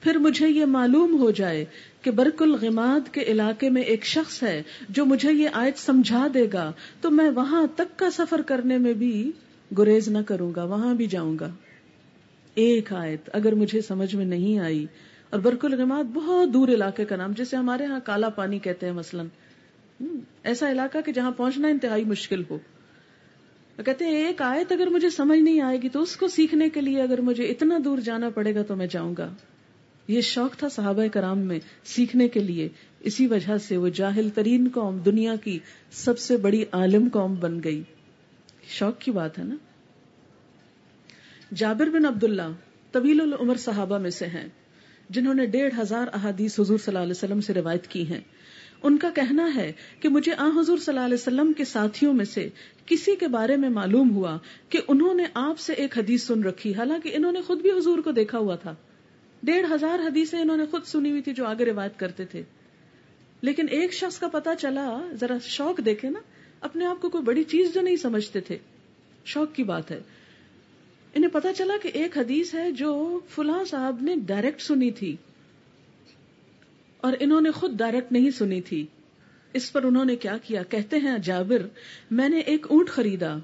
پھر مجھے یہ معلوم ہو جائے کہ برک الغماد کے علاقے میں ایک شخص ہے جو مجھے یہ آیت سمجھا دے گا، تو میں وہاں تک کا سفر کرنے میں بھی گریز نہ کروں گا، وہاں بھی جاؤں گا۔ ایک آیت اگر مجھے سمجھ میں نہیں آئی، اور برک الغماد بہت دور علاقے کا نام، جسے ہمارے ہاں کالا پانی کہتے ہیں مثلاً۔ ایسا علاقہ کہ جہاں پہنچنا انتہائی مشکل ہو۔ کہتے ہیں ایک آیت اگر مجھے سمجھ نہیں آئے گی تو اس کو سیکھنے کے لیے اگر مجھے اتنا دور جانا پڑے گا تو میں جاؤں گا۔ یہ شوق تھا صحابہ کرام میں سیکھنے کے لیے۔ اسی وجہ سے وہ جاہل ترین قوم دنیا کی سب سے بڑی عالم قوم بن گئی۔ شوق کی بات ہے نا؟ جابر بن عبداللہ طویل العمر صحابہ میں سے ہیں، جنہوں نے ڈیڑھ ہزار احادیث حضور صلی اللہ علیہ وسلم سے روایت کی ہیں۔ ان کا کہنا ہے کہ مجھے آ حضور صلی اللہ علیہ وسلم کے ساتھیوں میں سے کسی کے بارے میں معلوم ہوا کہ انہوں نے آپ سے ایک حدیث سن رکھی، حالانکہ انہوں نے خود بھی حضور کو دیکھا ہوا تھا۔ ڈیڑھ ہزار حدیثیں انہوں نے خود سنی ہوئی تھی جو آگے روایت کرتے تھے۔ لیکن ایک شخص کا پتا چلا، ذرا شوق دیکھے نا، اپنے آپ کو کوئی بڑی چیز جو نہیں سمجھتے تھے۔ شوق کی بات ہے۔ انہیں پتا چلا کہ ایک حدیث ہے جو فلاں صاحب نے ڈائریکٹ سنی تھی۔ اور انہوں نے خود ڈائریکٹ نہیں سنی تھی۔ اس پر انہوں نے کیا کیا؟ کہتے ہیں، جابر، میں نے ایک اونٹ خریدا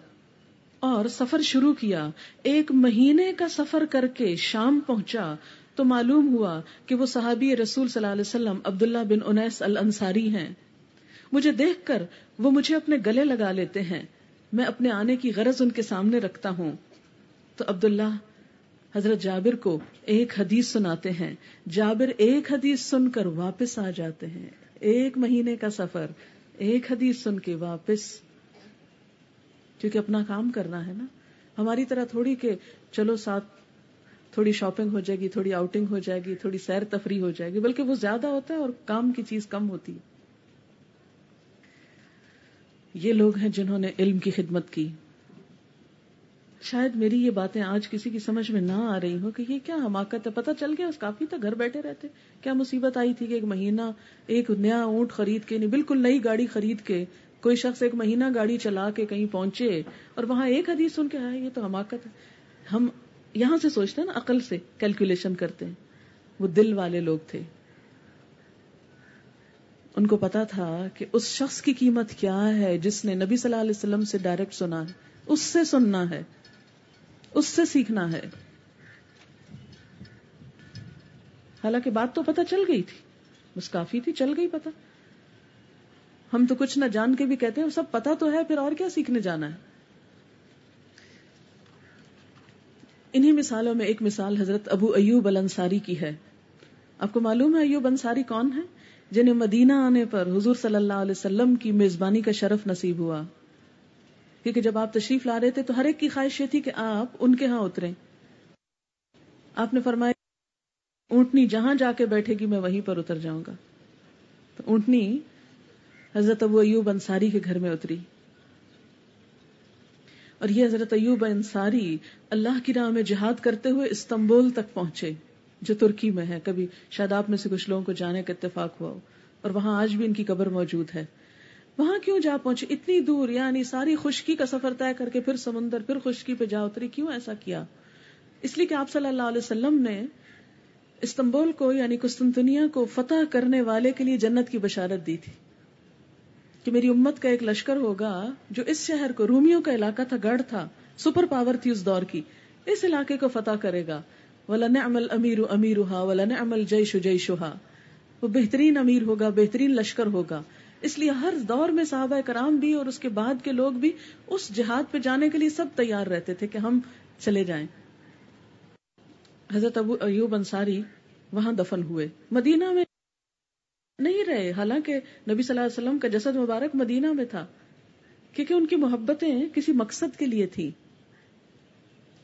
اور سفر شروع کیا۔ ایک مہینے کا سفر کر کے شام پہنچا تو معلوم ہوا کہ وہ صحابی رسول صلی اللہ علیہ وسلم عبداللہ بن انیس الانصاری ہیں۔ مجھے دیکھ کر وہ مجھے اپنے گلے لگا لیتے ہیں۔ میں اپنے آنے کی غرض ان کے سامنے رکھتا ہوں۔ تو عبداللہ حضرت جابر کو ایک حدیث سناتے ہیں۔ جابر ایک حدیث سن کر واپس آ جاتے ہیں۔ ایک مہینے کا سفر، ایک حدیث سن کے واپس۔ کیونکہ اپنا کام کرنا ہے نا۔ ہماری طرح تھوڑی کہ چلو ساتھ، تھوڑی شاپنگ ہو جائے گی، تھوڑی آؤٹنگ ہو جائے گی، تھوڑی سیر تفریح ہو جائے گی۔ بلکہ وہ زیادہ ہوتا ہے اور کام کی چیز کم ہوتی ہے۔ یہ لوگ ہیں جنہوں نے علم کی خدمت کی۔ شاید میری یہ باتیں آج کسی کی سمجھ میں نہ آ رہی ہو کہ یہ کیا حماقت ہے؟ پتہ چل گیا، اس کافی تھا، گھر بیٹھے رہتے۔ کیا مصیبت آئی تھی کہ ایک مہینہ ایک نیا اونٹ خرید کے نہیں، بالکل نئی گاڑی خرید کے کوئی شخص ایک مہینہ گاڑی چلا کے کہیں پہنچے اور وہاں ایک حدیث سن کے آئے یہ تو حماقت ہے۔ ہم یہاں سے سوچتے ہیں نا، عقل سے کیلکولیشن کرتے ہیں۔ وہ دل والے لوگ تھے۔ ان کو پتا تھا کہ اس شخص کی قیمت کیا ہے جس نے نبی صلی اللہ علیہ وسلم سے ڈائریکٹ سنا ہے۔ اس سے سننا ہے۔ اس سے سیکھنا ہے۔ حالانکہ بات تو پتا چل گئی تھی۔ بس کافی تھی، چل گئی پتا ہم تو کچھ نہ جان کے بھی کہتے ہیں، سب پتا تو ہے، پھر اور کیا سیکھنے جانا ہے؟ انہی مثالوں میں ایک مثال حضرت ابو ایوب الانصاری کی ہے۔ آپ کو معلوم ہے ایوب انصاری کون ہے جنہیں مدینہ آنے پر حضور صلی اللہ علیہ وسلم کی میزبانی کا شرف نصیب ہوا۔ کیونکہ جب آپ تشریف لا رہے تھے تو ہر ایک کی خواہش یہ تھی کہ آپ ان کے ہاں اتریں۔ آپ نے فرمایا، اونٹنی جہاں جا کے بیٹھے گی میں وہیں پر اتر جاؤں گا۔ تو اونٹنی حضرت ابو ایوب انصاری کے گھر میں اتری۔ اور یہ حضرت ایوب انصاری اللہ کی راہ میں جہاد کرتے ہوئے استنبول تک پہنچے، جو ترکی میں ہے۔ کبھی شاید آپ میں سے کچھ لوگوں کو جانے کا اتفاق ہوا ہو، اور وہاں آج بھی ان کی قبر موجود ہے۔ وہاں کیوں جا پہنچے؟ اتنی دور یعنی ساری خشکی کا سفر طے کر کے پھر سمندر، پھر خشکی پہ جا اتری، کیوں ایسا کیا؟ اس لیے کہ آپ صلی اللہ علیہ وسلم نے استنبول کو یعنی کستنتنیا کو فتح کرنے والے کے لیے جنت کی بشارت دی تھی کہ میری امت کا ایک لشکر ہوگا جو اس شہر کو، رومیوں کا علاقہ تھا، گڑھ تھا، سپر پاور تھی اس دور کی۔ اس علاقے کو فتح کرے گا۔ ولن عمل امیر امیر ولن عمل جئی شجئی شہا وہ بہترین امیر ہوگا، بہترین لشکر ہوگا۔ اس لیے ہر دور میں صحابہ کرام بھی اور اس کے بعد کے لوگ بھی اس جہاد پہ جانے کے لیے سب تیار رہتے تھے کہ ہم چلے جائیں۔ حضرت ابو ایوب انصاری وہاں دفن ہوئے۔ مدینہ میں نہیں رہے، حالانکہ نبی صلی اللہ علیہ وسلم کا جسد مبارک مدینہ میں تھا، کیونکہ ان کی محبتیں کسی مقصد کے لیے تھی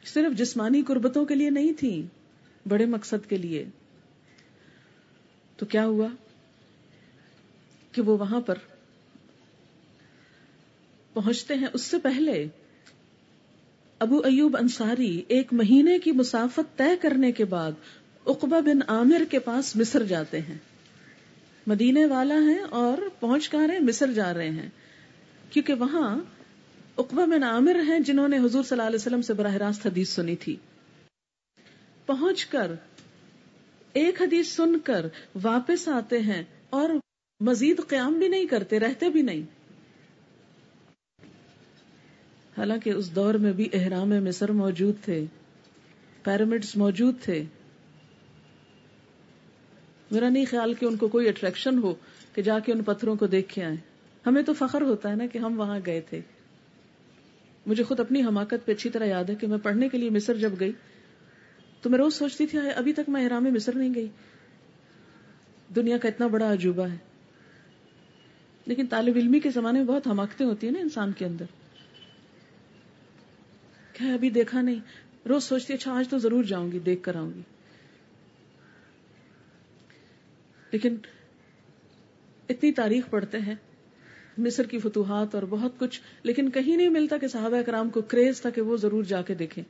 صرف جسمانی قربتوں کے لیے نہیں تھی بڑے مقصد کے لیے۔ تو کیا ہوا؟ کہ وہ وہاں پر پہنچتے ہیں۔ اس سے پہلے ابو ایوب انصاری ایک مہینے کی مسافت طے کرنے کے بعد اقبا بن عامر کے پاس مصر جاتے ہیں۔ مدینے والا ہیں اور پہنچ کر رہے مصر جا رہے ہیں۔ کیونکہ وہاں اقبا بن عامر ہیں جنہوں نے حضور صلی اللہ علیہ وسلم سے براہ راست حدیث سنی تھی۔ پہنچ کر ایک حدیث سن کر واپس آتے ہیں اور مزید قیام بھی نہیں کرتے، رہتے بھی نہیں۔ حالانکہ اس دور میں بھی احرام مصر موجود تھے پیرامڈس موجود تھے۔ میرا نہیں خیال کہ ان کو کوئی اٹریکشن ہو کہ جا کے ان پتھروں کو دیکھ کے آئے ہمیں تو فخر ہوتا ہے نا کہ ہم وہاں گئے تھے۔ مجھے خود اپنی حماقت پہ اچھی طرح یاد ہے کہ میں پڑھنے کے لیے مصر جب گئی، تو میں روز سوچتی تھی ابھی تک میں احرام مصر نہیں گئی۔ دنیا کا اتنا بڑا عجوبہ ہے۔ لیکن طالب علمی کے زمانے میں بہت حماقتیں ہوتی ہیں نا انسان کے اندر۔ کیا ابھی دیکھا نہیں؟ روز سوچتی اچھا آج تو ضرور جاؤں گی، دیکھ کر آؤں گی۔ لیکن اتنی تاریخ پڑھتے ہیں، مصر کی فتوحات اور بہت کچھ، لیکن کہیں نہیں ملتا کہ صحابہ کرام کو کریز تھا کہ وہ ضرور جا کے دیکھیں۔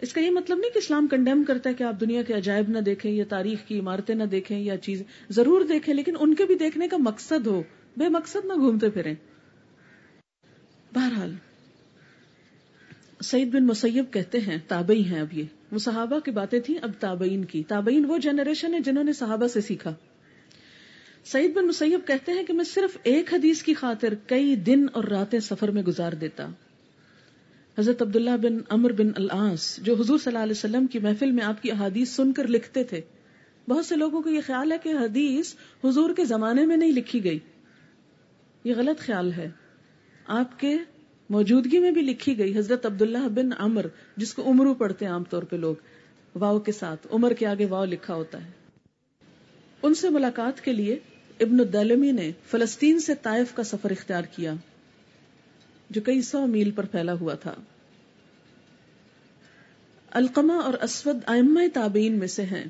اس کا یہ مطلب نہیں کہ اسلام کنڈیم کرتا ہے کہ آپ دنیا کے عجائب نہ دیکھیں یا تاریخ کی عمارتیں نہ دیکھیں یا چیز ضرور دیکھیں، لیکن ان کے بھی دیکھنے کا مقصد ہو۔ بے مقصد نہ گھومتے پھریں۔ بہرحال، سعید بن مسیب کہتے ہیں، تابعی ہیں اب یہ۔ وہ صحابہ کی باتیں تھیں، اب تابعین کی۔ تابعین وہ جنریشن ہے جنہوں نے صحابہ سے سیکھا۔ سعید بن مسیب کہتے ہیں کہ میں صرف ایک حدیث کی خاطر کئی دن اور راتیں سفر میں گزار دیتا۔ حضرت عبداللہ بن امر بن العاص، جو حضور صلی اللہ علیہ وسلم کی محفل میں آپ کی احادیث سن کر لکھتے تھے۔ بہت سے لوگوں کو یہ خیال ہے کہ حدیث حضور کے زمانے میں نہیں لکھی گئی۔ یہ غلط خیال ہے۔ آپ کے موجودگی میں بھی لکھی گئی حضرت عبداللہ بن عمر، جس کو عمرو پڑھتے ہیں عام طور پہ لوگ، واؤ کے ساتھ۔ عمر کے آگے واؤ لکھا ہوتا ہے۔ ان سے ملاقات کے لیے ابن الدلمی نے فلسطین سے طائف کا سفر اختیار کیا، جو کئی سو میل پر پھیلا ہوا تھا۔ القما اور اسود ائمہ تابعین میں سے ہیں،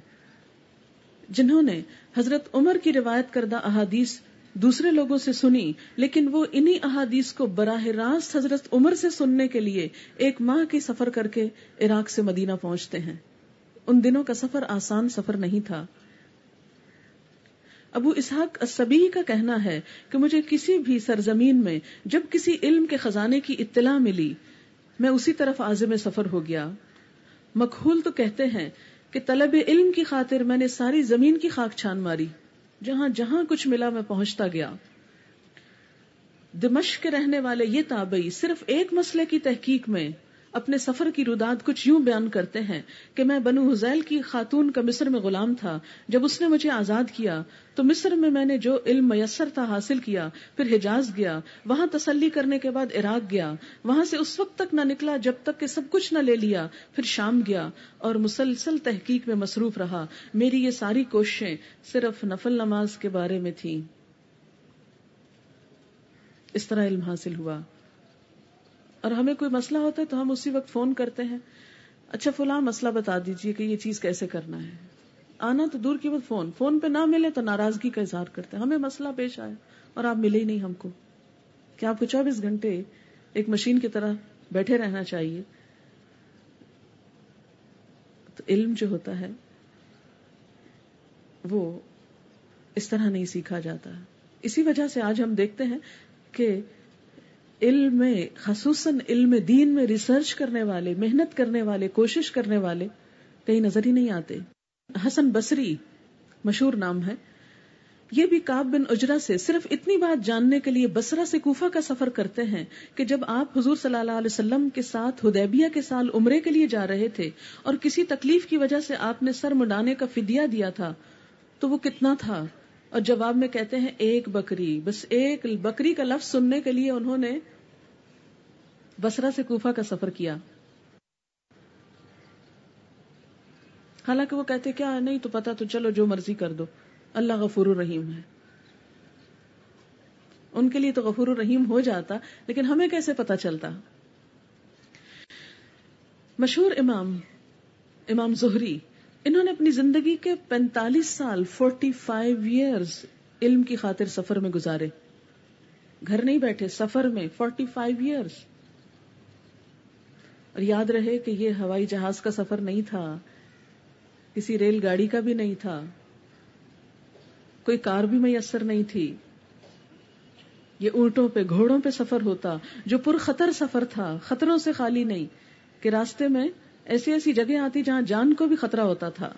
جنہوں نے حضرت عمر کی روایت کردہ احادیث دوسرے لوگوں سے سنی، لیکن وہ انہی احادیث کو براہ راست حضرت عمر سے سننے کے لیے ایک ماہ کی سفر کر کے عراق سے مدینہ پہنچتے ہیں۔ ان دنوں کا سفر آسان سفر نہیں تھا۔ ابو اسحاق السبی کا کہنا ہے کہ مجھے کسی بھی سرزمین میں جب کسی علم کے خزانے کی اطلاع ملی، میں اسی طرف عازم سفر ہو گیا۔ مکھول تو کہتے ہیں کہ طلب علم کی خاطر میں نے ساری زمین کی خاک چھان ماری۔ جہاں جہاں کچھ ملا میں پہنچتا گیا۔ دمشق کے رہنے والے یہ تابعی صرف ایک مسئلے کی تحقیق میں اپنے سفر کی روداد کچھ یوں بیان کرتے ہیں کہ میں بنو حزیل کی خاتون کا مصر میں غلام تھا۔ جب اس نے مجھے آزاد کیا، تو مصر میں میں نے جو علم میسر تھا حاصل کیا، پھر حجاز گیا، وہاں تسلی کرنے کے بعد عراق گیا۔ وہاں سے اس وقت تک نہ نکلا جب تک کہ سب کچھ نہ لے لیا، پھر شام گیا اور مسلسل تحقیق میں مصروف رہا۔ میری یہ ساری کوششیں صرف نفل نماز کے بارے میں تھیں۔ اس طرح علم حاصل ہوا۔ اور ہمیں کوئی مسئلہ ہوتا ہے تو ہم اسی وقت فون کرتے ہیں اچھا فلاں مسئلہ بتا دیجیے کہ یہ چیز کیسے کرنا ہے۔ آنا تو دور کی بات فون فون پہ نہ ملے تو ناراضگی کا اظہار کرتے ہیں۔ ہمیں مسئلہ پیش آئے اور آپ ملے ہی نہیں ہم کو۔ کیا آپ کو چوبیس گھنٹے ایک مشین کی طرح بیٹھے رہنا چاہیے؟ تو علم جو ہوتا ہے، وہ اس طرح نہیں سیکھا جاتا۔ اسی وجہ سے آج ہم دیکھتے ہیں کہ علم میں، خصوصاً علم دین میں ریسرچ کرنے والے، محنت کرنے والے، کوشش کرنے والے کہیں نظر ہی نہیں آتے۔ حسن بصری مشہور نام ہے۔ یہ بھی کاب بن اجرا سے صرف اتنی بات جاننے کے لیے بسرا سے کوفہ کا سفر کرتے ہیں کہ جب آپ حضور صلی اللہ علیہ وسلم کے ساتھ ہدیبیہ کے سال عمرے کے لیے جا رہے تھے اور کسی تکلیف کی وجہ سے آپ نے سر مڈانے کا فدیہ دیا تھا، تو وہ کتنا تھا؟ اور جواب میں کہتے ہیں ایک بکری۔ بس ایک بکری کا لفظ سننے کے لیے انہوں نے بسرا سے کوفہ کا سفر کیا۔ حالانکہ وہ کہتے کیا ہاں، نہیں تو پتا تو چلو جو مرضی کر دو۔ اللہ غفور الرحیم ہے۔ ان کے لیے تو غفور الرحیم ہو جاتا، لیکن ہمیں کیسے پتا چلتا؟ مشہور امام امام زہری انہوں نے اپنی زندگی کے پینتالیس سال فورٹی فائیو ایئرز علم کی خاطر سفر میں گزارے۔ گھر نہیں بیٹھے، سفر میں فورٹی فائیو ایئرس اور یاد رہے کہ یہ ہوائی جہاز کا سفر نہیں تھا، کسی ریل گاڑی کا بھی نہیں تھا، کوئی کار بھی میسر نہیں تھی۔ یہ اونٹوں پہ، گھوڑوں پہ سفر ہوتا، جو پر خطر سفر تھا، خطروں سے خالی نہیں، کہ راستے میں ایسی ایسی جگہ آتی جہاں جان کو بھی خطرہ ہوتا تھا۔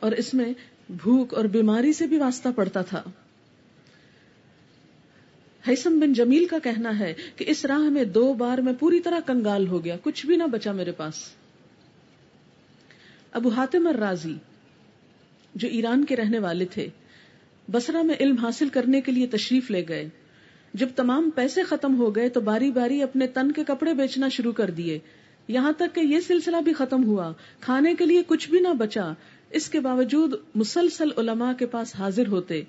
اور اس میں بھوک اور بیماری سے بھی واسطہ پڑتا تھا۔ حیثم بن جمیل کا کہنا ہے کہ اس راہ میں دو بار میں پوری طرح کنگال ہو گیا، کچھ بھی نہ بچا میرے پاس۔ ابو حاتم الرازی، جو ایران کے رہنے والے تھے بسرا میں علم حاصل کرنے کے لیے تشریف لے گئے۔ جب تمام پیسے ختم ہو گئے تو باری باری اپنے تن کے کپڑے بیچنا شروع کر دیے۔ یہاں تک کہ یہ سلسلہ بھی ختم ہوا۔ کھانے کے لیے کچھ بھی نہ بچا۔ اس کے باوجود مسلسل علماء کے پاس حاضر ہوتے۔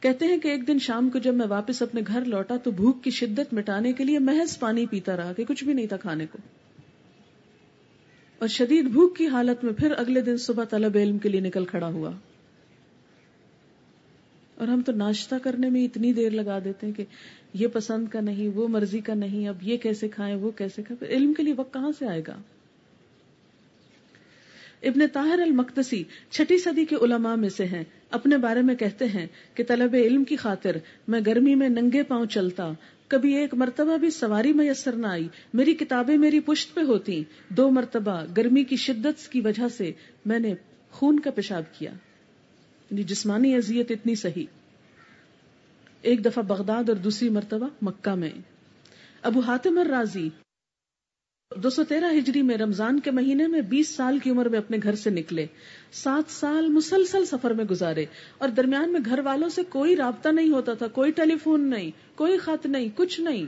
کہتے ہیں کہ ایک دن شام کو جب میں واپس اپنے گھر لوٹا تو بھوک کی شدت مٹانے کے لیے محض پانی پیتا رہا کہ کچھ بھی نہیں تھا کھانے کو۔ اور شدید بھوک کی حالت میں پھر اگلے دن صبح طلب علم کے لیے نکل کھڑا ہوا۔ اور ہم تو ناشتہ کرنے میں اتنی دیر لگا دیتے ہیں کہ یہ پسند کا نہیں، وہ مرضی کا نہیں، اب یہ کیسے کھائیں، وہ کیسے کھائیں علم کے لیے وقت کہاں سے آئے گا؟ ابن طاہر المقدسی چھٹی صدی کے علماء میں سے ہیں۔ اپنے بارے میں کہتے ہیں کہ طلب علم کی خاطر میں گرمی میں ننگے پاؤں چلتا، کبھی ایک مرتبہ بھی سواری میسر نہ آئی، میری کتابیں میری پشت پہ ہوتی دو مرتبہ گرمی کی شدت کی وجہ سے میں نے خون کا پیشاب کیا۔ یعنی جسمانی اذیت اتنی صحیح۔ ایک دفعہ بغداد اور دوسری مرتبہ مکہ میں۔ ابو حاتم الرازی دو سو تیرہ ہجری میں رمضان کے مہینے میں بیس سال کی عمر میں اپنے گھر سے نکلے۔ سات سال مسلسل سفر میں گزارے۔ اور درمیان میں گھر والوں سے کوئی رابطہ نہیں ہوتا تھا، کوئی ٹیلی فون نہیں، کوئی خط نہیں، کچھ نہیں۔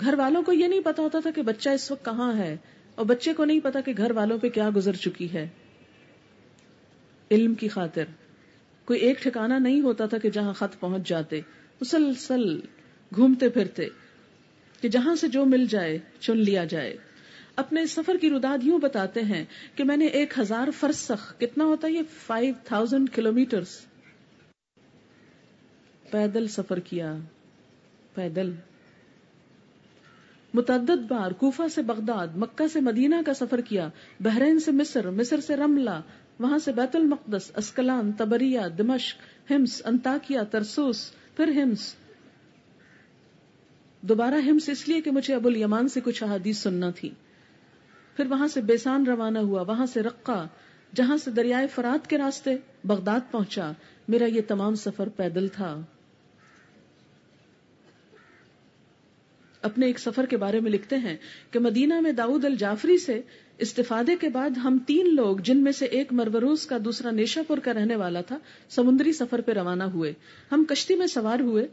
گھر والوں کو یہ نہیں پتا ہوتا تھا کہ بچہ اس وقت کہاں ہے، اور بچے کو نہیں پتا کہ گھر والوں پہ کیا گزر چکی ہے۔ علم کی خاطر۔ کوئی ایک ٹھکانا نہیں ہوتا تھا کہ جہاں خط پہنچ جاتے، مسلسل گھومتے پھرتے، کہ جہاں سے جو مل جائے چن لیا جائے۔ اپنے سفر کی رداد یوں بتاتے ہیں کہ میں نے ایک ہزار فرسخ، کتنا ہوتا ہے یہ؟ فائیو تھاؤزینڈ کلو میٹر پیدل سفر کیا۔ پیدل۔ متعدد بار کوفہ سے بغداد، مکہ سے مدینہ کا سفر کیا، بحرین سے مصر مصر سے رملہ وہاں سے بیت المقدس، اسکلان تبریہ دمشق، ہمس، انتاکیا، ترسوس، پھر ہمس۔ دوبارہ ہمس اس لیے کہ مجھے ابو الیمان سے کچھ احادیث سننا تھی۔ پھر وہاں سے بیسان روانہ ہوا، وہاں سے رقہ، جہاں سے دریائے فرات کے راستے بغداد پہنچا، میرا یہ تمام سفر پیدل تھا۔ اپنے ایک سفر کے بارے میں لکھتے ہیں کہ مدینہ میں داؤد الجافری سے استفادے کے بعد ہم تین لوگ، جن میں سے ایک مربروز کا، دوسرا نیشا پور کا رہنے والا تھا، سمندری سفر پہ روانہ ہوئے۔ ہم کشتی میں سوار ہوئے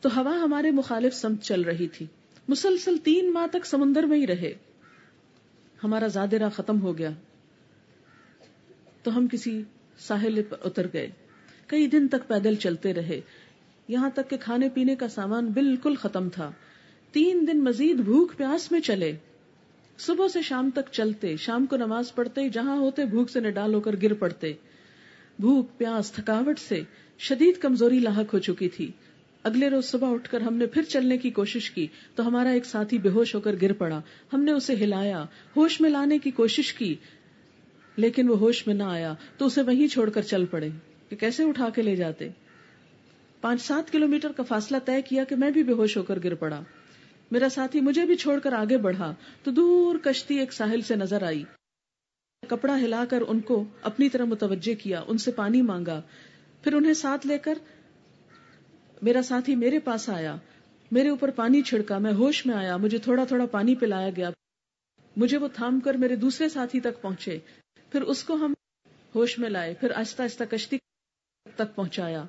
تو ہوا ہمارے مخالف سمت چل رہی تھی۔ مسلسل تین ماہ تک سمندر میں ہی رہے۔ ہمارا زادرہ ختم ہو گیا۔ تو ہم کسی ساحل پر اتر گئے۔ کئی دن تک پیدل چلتے رہے۔ یہاں تک کہ کھانے پینے کا سامان بالکل ختم تھا۔ تین دن مزید بھوک پیاس میں چلے۔ صبح سے شام تک چلتے، شام کو نماز پڑھتے، جہاں ہوتے بھوک سے نڈال ہو کر گر پڑتے۔ بھوک، پیاس، تھکاوٹ سے شدید کمزوری لاحق ہو چکی تھی۔ اگلے روز صبح اٹھ کر ہم نے پھر چلنے کی کوشش کی تو ہمارا ایک ساتھی بے ہوش ہو کر گر پڑا۔ ہم نے اسے ہلایا، ہوش میں لانے کی کوشش کی، لیکن وہ ہوش میں نہ آیا تو اسے وہیں چھوڑ کر چل پڑے۔ کہ کیسے اٹھا کے لے جاتے؟ پانچ سات کلو میٹر کا فاصلہ طے کیا کہ میں بھی بے ہوش ہو کر گر پڑا۔ میرا ساتھی مجھے بھی چھوڑ کر آگے بڑھا تو دور کشتی ایک ساحل سے نظر آئی۔ کپڑا ہلا کر ان کو اپنی طرح متوجہ کیا، ان سے پانی مانگا۔ پھر انہیں ساتھ لے کر میرا ساتھی میرے پاس آیا۔ میرے اوپر پانی چھڑکا، میں ہوش میں آیا، مجھے تھوڑا تھوڑا پانی پلایا گیا۔ مجھے وہ تھام کر میرے دوسرے ساتھی تک پہنچے۔ پھر اس کو ہم ہوش میں لائے، پھر آہستہ آہستہ کشتی تک پہنچایا۔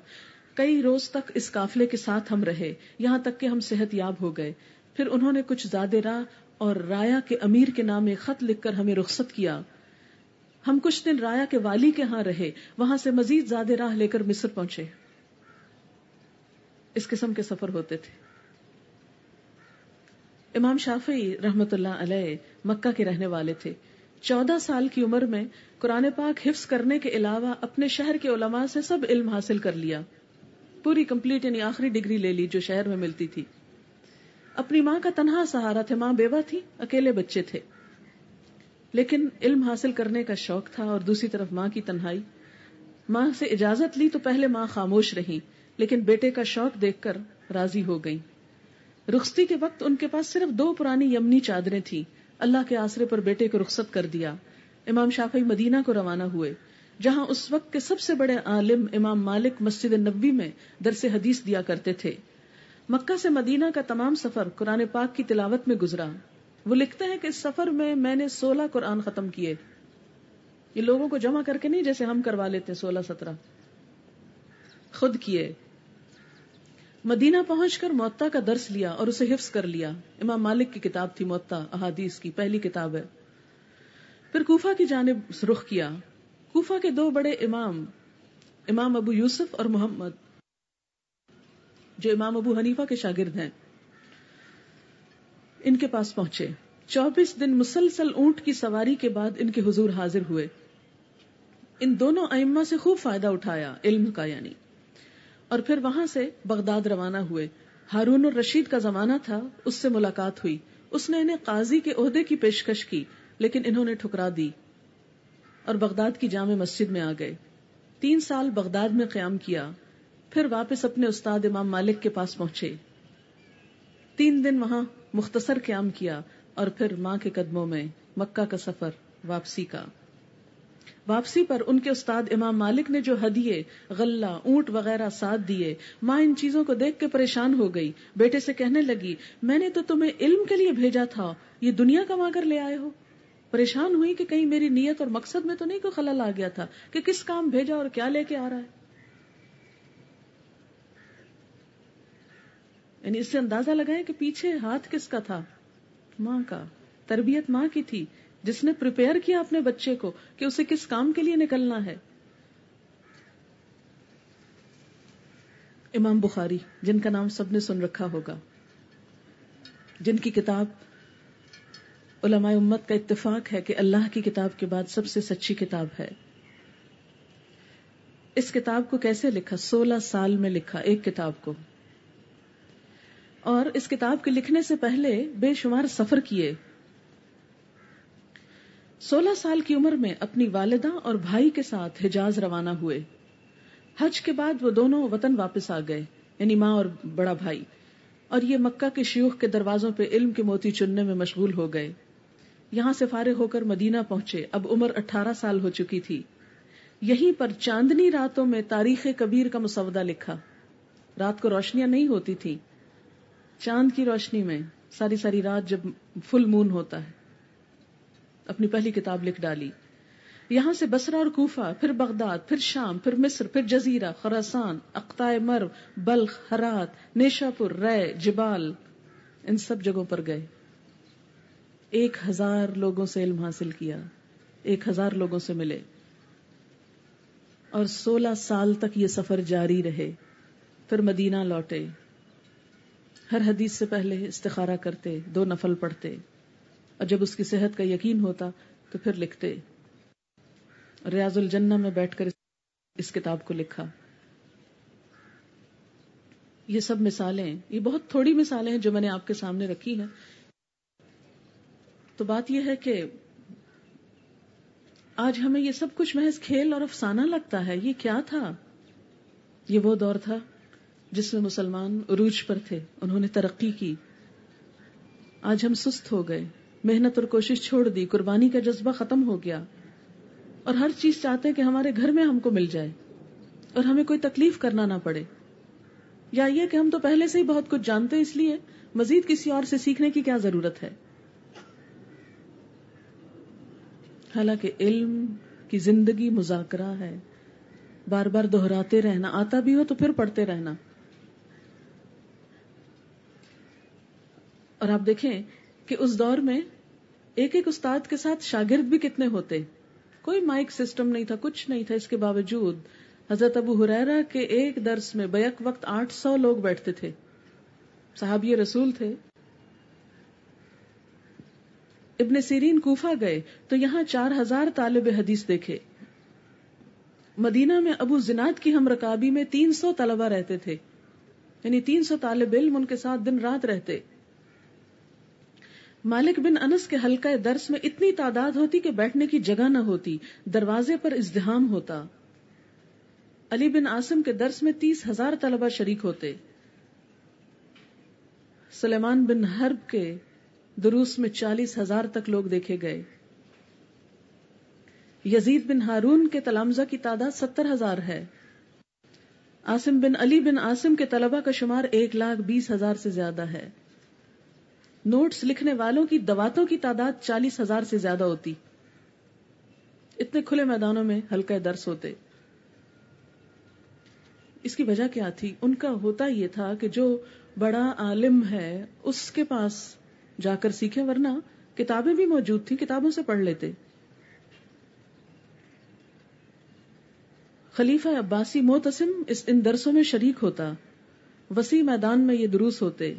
کئی روز تک اس قافلے کے ساتھ ہم رہے، یہاں تک کہ ہم صحت یاب ہو گئے۔ پھر انہوں نے کچھ زیادہ راہ اور رایا کے امیر کے نام ایک خط لکھ کر ہمیں رخصت کیا۔ ہم کچھ دن رایا کے والی کے ہاں رہے، وہاں سے مزید زیادہ راہ لے کر مصر پہنچے۔ اس قسم کے سفر ہوتے تھے۔ امام شافعی رحمت اللہ علیہ مکہ کے رہنے والے تھے۔ چودہ سال کی عمر میں قرآن پاک حفظ کرنے کے علاوہ اپنے شہر کے علماء سے سب علم حاصل کر لیا۔ پوری کمپلیٹ یعنی آخری ڈگری لے لی جو شہر میں ملتی تھی۔ اپنی ماں کا تنہا سہارا تھے، ماں بیوہ تھی، اکیلے بچے تھے۔ لیکن علم حاصل کرنے کا شوق تھا اور دوسری طرف ماں کی تنہائی۔ ماں سے اجازت لی تو پہلے ماں خاموش رہی، لیکن بیٹے کا شوق دیکھ کر راضی ہو گئی۔ رخصتی کے وقت ان کے پاس صرف دو پرانی یمنی چادریں تھیں۔ اللہ کے آسرے پر بیٹے کو رخصت کر دیا۔ امام شافی مدینہ کو روانہ ہوئے، جہاں اس وقت کے سب سے بڑے عالم امام مالک مسجد نبی میں درس حدیث دیا کرتے تھے۔ مکہ سے مدینہ کا تمام سفر قرآن پاک کی تلاوت میں گزرا۔ وہ لکھتے ہیں کہ اس سفر میں میں نے سولہ قرآن ختم کیے۔ یہ لوگوں کو جمع کر کے نہیں جیسے ہم کروا لیتے سولہ سترہ۔ خود کیے۔ مدینہ پہنچ کر موتا کا درس لیا اور اسے حفظ کر لیا۔ امام مالک کی کتاب تھی موتا احادیث کی پہلی کتاب ہے۔ پھر کوفہ کی جانب رخ کیا۔ کوفہ کے دو بڑے امام امام ابو یوسف اور محمد۔ جو امام ابو حنیفہ کے شاگرد ہیں، ان کے پاس پہنچے۔ چوبیس دن مسلسل اونٹ کی سواری کے بعد ان کے حضور حاضر ہوئے۔ ان دونوں ائمہ سے خوب فائدہ اٹھایا، علم کا یعنی۔ اور پھر وہاں سے بغداد روانہ ہوئے۔ ہارون الرشید کا زمانہ تھا، اس سے ملاقات ہوئی۔ اس نے انہیں قاضی کے عہدے کی پیشکش کی، لیکن انہوں نے ٹھکرا دی۔ اور بغداد کی جامع مسجد میں آ گئے۔ تین سال بغداد میں قیام کیا۔ پھر واپس اپنے استاد امام مالک کے پاس پہنچے۔ تین دن وہاں مختصر قیام کیا اور پھر ماں کے قدموں میں مکہ کا سفر واپسی کا۔ واپسی پر ان کے استاد امام مالک نے جو ہدیے، غلہ، اونٹ وغیرہ ساتھ دیے، ماں ان چیزوں کو دیکھ کے پریشان ہو گئی۔ بیٹے سے کہنے لگی، میں نے تو تمہیں علم کے لیے بھیجا تھا، یہ دنیا کما کر لے آئے ہو۔ پریشان ہوئی کہ کہیں میری نیت اور مقصد میں تو نہیں کوئی خلل آ گیا تھا کہ کس کام بھیجا اور کیا لے کے آ رہا ہے۔ یعنی اس سے اندازہ لگائے کہ پیچھے ہاتھ کس کا تھا؟ ماں کا۔ تربیت ماں کی تھی۔ جس نے پریپیئر کیا اپنے بچے کو کہ اسے کس کام کے لیے نکلنا ہے۔ امام بخاری، جن کا نام سب نے سن رکھا ہوگا۔ جن کی کتاب علماء امت کا اتفاق ہے کہ اللہ کی کتاب کے بعد سب سے سچی کتاب ہے۔ اس کتاب کو کیسے لکھا؟ سولہ سال میں لکھا ایک کتاب کو۔ اور اس کتاب کے لکھنے سے پہلے بے شمار سفر کیے۔ سولہ سال کی عمر میں اپنی والدہ اور بھائی کے ساتھ حجاز روانہ ہوئے۔ حج کے بعد وہ دونوں وطن واپس آ گئے یعنی ماں اور بڑا بھائی۔ اور یہ مکہ کے شیوخ کے دروازوں پہ علم کے موتی چننے میں مشغول ہو گئے۔ یہاں سے فارغ ہو کر مدینہ پہنچے۔ اب عمر اٹھارہ سال ہو چکی تھی۔ یہیں پر چاندنی راتوں میں تاریخ کبیر کا مسودہ لکھا۔ رات کو روشنیاں نہیں ہوتی تھی چاند کی روشنی میں ساری ساری رات جب فل مون ہوتا ہے، اپنی پہلی کتاب لکھ ڈالی۔ یہاں سے بسرا اور کوفہ، پھر بغداد، پھر شام، پھر مصر، پھر جزیرہ، خراسان اقتائے مرو، بلخ، ہرات نیشا پور رے، جبال، ان سب جگہوں پر گئے۔ ایک ہزار لوگوں سے علم حاصل کیا، ایک ہزار لوگوں سے ملے۔ اور سولہ سال تک یہ سفر جاری رہے۔ پھر مدینہ لوٹے۔ ہر حدیث سے پہلے استخارہ کرتے، دو نفل پڑھتے۔ اور جب اس کی صحت کا یقین ہوتا تو پھر لکھتے۔ ریاض الجنہ میں بیٹھ کر اس کتاب کو لکھا۔ یہ سب مثالیں، یہ بہت تھوڑی مثالیں ہیں جو میں نے آپ کے سامنے رکھی ہیں۔ تو بات یہ ہے کہ آج ہمیں یہ سب کچھ محض کھیل اور افسانہ لگتا ہے۔ یہ کیا تھا؟ یہ وہ دور تھا۔ جس میں مسلمان عروج پر تھے، انہوں نے ترقی کی۔ آج ہم سست ہو گئے۔ محنت اور کوشش چھوڑ دی۔ قربانی کا جذبہ ختم ہو گیا۔ اور ہر چیز چاہتے کہ ہمارے گھر میں ہم کو مل جائے۔ اور ہمیں کوئی تکلیف کرنا نہ پڑے۔ یا یہ کہ ہم تو پہلے سے ہی بہت کچھ جانتے اس لیے مزید کسی اور سے سیکھنے کی کیا ضرورت ہے؟ حالانکہ علم کی زندگی مذاکرہ ہے۔ بار بار دہراتے رہنا، آتا بھی ہو تو پھر پڑھتے رہنا۔ اور آپ دیکھیں کہ اس دور میں ایک ایک استاد کے ساتھ شاگرد بھی کتنے ہوتے۔ کوئی مائک سسٹم نہیں تھا، کچھ نہیں تھا۔ اس کے باوجود حضرت ابو حریرا کے ایک درس میں بیک وقت آٹھ سو لوگ بیٹھتے تھے۔ صحابی رسول تھے۔ ابن سیرین کوفہ گئے تو یہاں چار ہزار طالب حدیث دیکھے۔ مدینہ میں ابو زناد کی ہم رکابی میں تین سو طلبا رہتے تھے۔ یعنی تین سو طالب علم ان کے ساتھ دن رات رہتے۔ مالک بن انس کے حلقہ درس میں اتنی تعداد ہوتی کہ بیٹھنے کی جگہ نہ ہوتی، دروازے پر ازدحام ہوتا۔ علی بن آسم کے درس میں تیس ہزار طلبہ شریک ہوتے۔ سلیمان بن حرب کے دروس میں چالیس ہزار تک لوگ دیکھے گئے۔ یزید بن ہارون کے تلامزہ کی تعداد ستر ہزار ہے۔ آسم بن علی بن آسم کے طلبہ کا شمار ایک لاکھ بیس ہزار سے زیادہ ہے۔ نوٹس لکھنے والوں کی دواتوں کی تعداد چالیس ہزار سے زیادہ ہوتی۔ اتنے کھلے میدانوں میں ہلکا درس ہوتے۔ اس کی وجہ کیا تھی؟ ان کا ہوتا یہ تھا کہ جو بڑا عالم ہے، اس کے پاس جا کر سیکھے ورنہ کتابیں بھی موجود تھیں، کتابوں سے پڑھ لیتے۔ خلیفہ عباسی موتسم اس ان درسوں میں شریک ہوتا۔ وسیع میدان میں یہ دروس ہوتے۔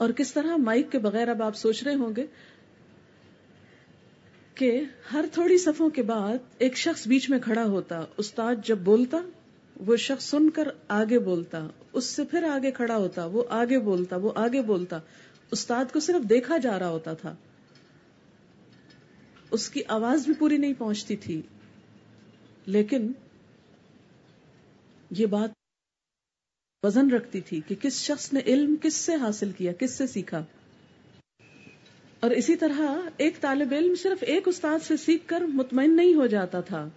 اور کس طرح مائک کے بغیر اب آپ سوچ رہے ہوں گے کہ ہر تھوڑی صفوں کے بعد ایک شخص بیچ میں کھڑا ہوتا، استاد جب بولتا، وہ شخص سن کر آگے بولتا، اس سے پھر آگے کھڑا ہوتا، وہ آگے بولتا، وہ آگے بولتا، استاد کو صرف دیکھا جا رہا ہوتا تھا۔ اس کی آواز بھی پوری نہیں پہنچتی تھی، لیکن یہ بات وزن رکھتی تھی کہ کس شخص نے علم کس سے حاصل کیا، کس سے سیکھا۔ اور اسی طرح ایک طالب علم صرف ایک استاد سے سیکھ کر مطمئن نہیں ہو جاتا تھا۔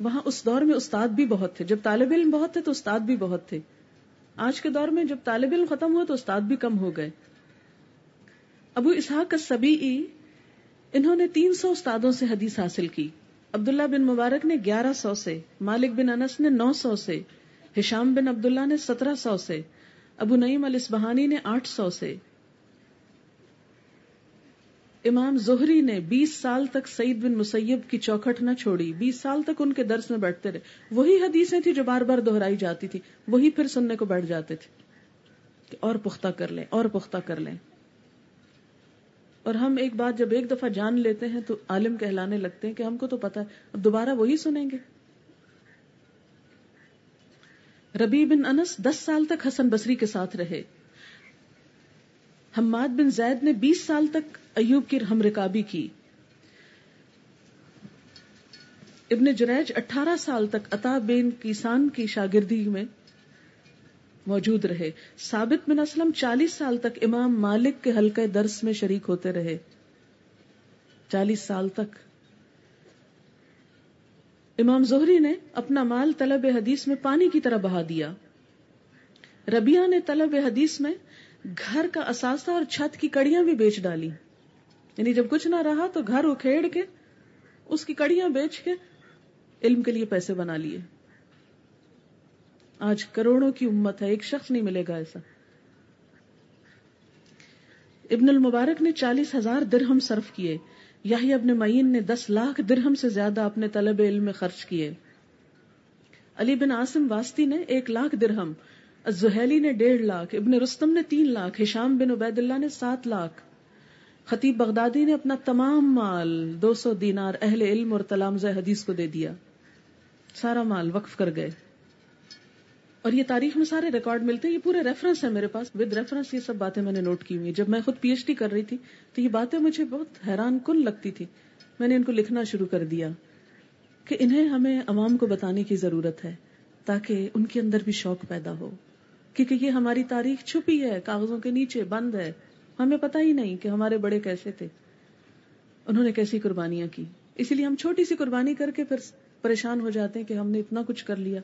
وہاں اس دور میں استاد بھی بہت تھے۔ جب طالب علم بہت تھے تو استاد بھی بہت تھے۔ آج کے دور میں جب طالب علم ختم ہوا تو استاد بھی کم ہو گئے۔ ابو اسحاق کا سبی انہوں نے تین سو استادوں سے حدیث حاصل کی۔ عبداللہ بن مبارک نے گیارہ سو سے، مالک بن انس نے نو سو سے۔ ہشام بن عبداللہ نے سترہ سو سے، ابو نعیم الاسبہانی نے آٹھ سو سے۔ امام زہری نے بیس سال تک سعید بن مسیب کی چوکھٹ نہ چھوڑی۔ بیس سال تک ان کے درس میں بیٹھتے رہے۔ وہی حدیثیں تھی جو بار بار دہرائی جاتی تھی وہی پھر سننے کو بیٹھ جاتے تھے۔ کہ اور پختہ کر لیں، اور پختہ کر لیں۔ اور ہم ایک بات جب ایک دفعہ جان لیتے ہیں تو عالم کہلانے لگتے ہیں کہ ہم کو تو پتا ہے۔ اب دوبارہ وہی سنیں گے۔ ربی بن انس دس سال تک حسن بصری کے ساتھ رہے۔ حماد بن زید نے بیس سال تک ایوب کی ہم رکابی کی۔ ابن جریج اٹھارہ سال تک عطا بین کیسان کی شاگردی میں موجود رہے۔ ثابت بن اسلم چالیس سال تک امام مالک کے حلقے درس میں شریک ہوتے رہے۔ چالیس سال تک امام زہری نے اپنا مال طلب حدیث میں پانی کی طرح بہا دیا۔ ربیہ نے طلب حدیث میں گھر کا اثاثہ اور چھت کی کڑیاں بھی بیچ ڈالی۔ یعنی جب کچھ نہ رہا تو گھر اکھیڑ کے اس کی کڑیاں بیچ کے علم کے لیے پیسے بنا لیے۔ آج کروڑوں کی امت ہے، ایک شخص نہیں ملے گا ایسا۔ ابن المبارک نے چالیس ہزار درہم صرف کیے۔ یاہی ابن معین نے دس لاکھ درہم سے زیادہ اپنے طلب علم میں خرچ کیے۔ علی بن عاصم واسطی نے ایک لاکھ درہم زہیلی نے ڈیڑھ لاکھ، ابن رستم نے تین لاکھ، ہشام بن عبید اللہ نے سات لاکھ۔ خطیب بغدادی نے اپنا تمام مال دو سو دینار اہل علم اور تلامز حدیث کو دے دیا۔ سارا مال وقف کر گئے۔ اور یہ تاریخ میں سارے ریکارڈ ملتے ہیں، یہ پورے ریفرنس ہے میرے پاس۔ ود ریفرنس یہ سب باتیں میں نے نوٹ کی ہوئی جب میں خود پی ایچ ڈی کر رہی تھی، تو یہ باتیں مجھے بہت حیران کن لگتی تھی۔ میں نے ان کو لکھنا شروع کر دیا کہ انہیں ہمیں عوام کو بتانے کی ضرورت ہے تاکہ ان کے اندر بھی شوق پیدا ہو۔ کیونکہ یہ ہماری تاریخ چھپی ہے، کاغذوں کے نیچے بند ہے۔ ہمیں پتا ہی نہیں کہ ہمارے بڑے کیسے تھے۔ انہوں نے کیسی قربانیاں کی۔ اسی لیے ہم چھوٹی سی قربانی کر کے پھر پریشان ہو جاتے ہیں کہ ہم نے اتنا کچھ کر لیا۔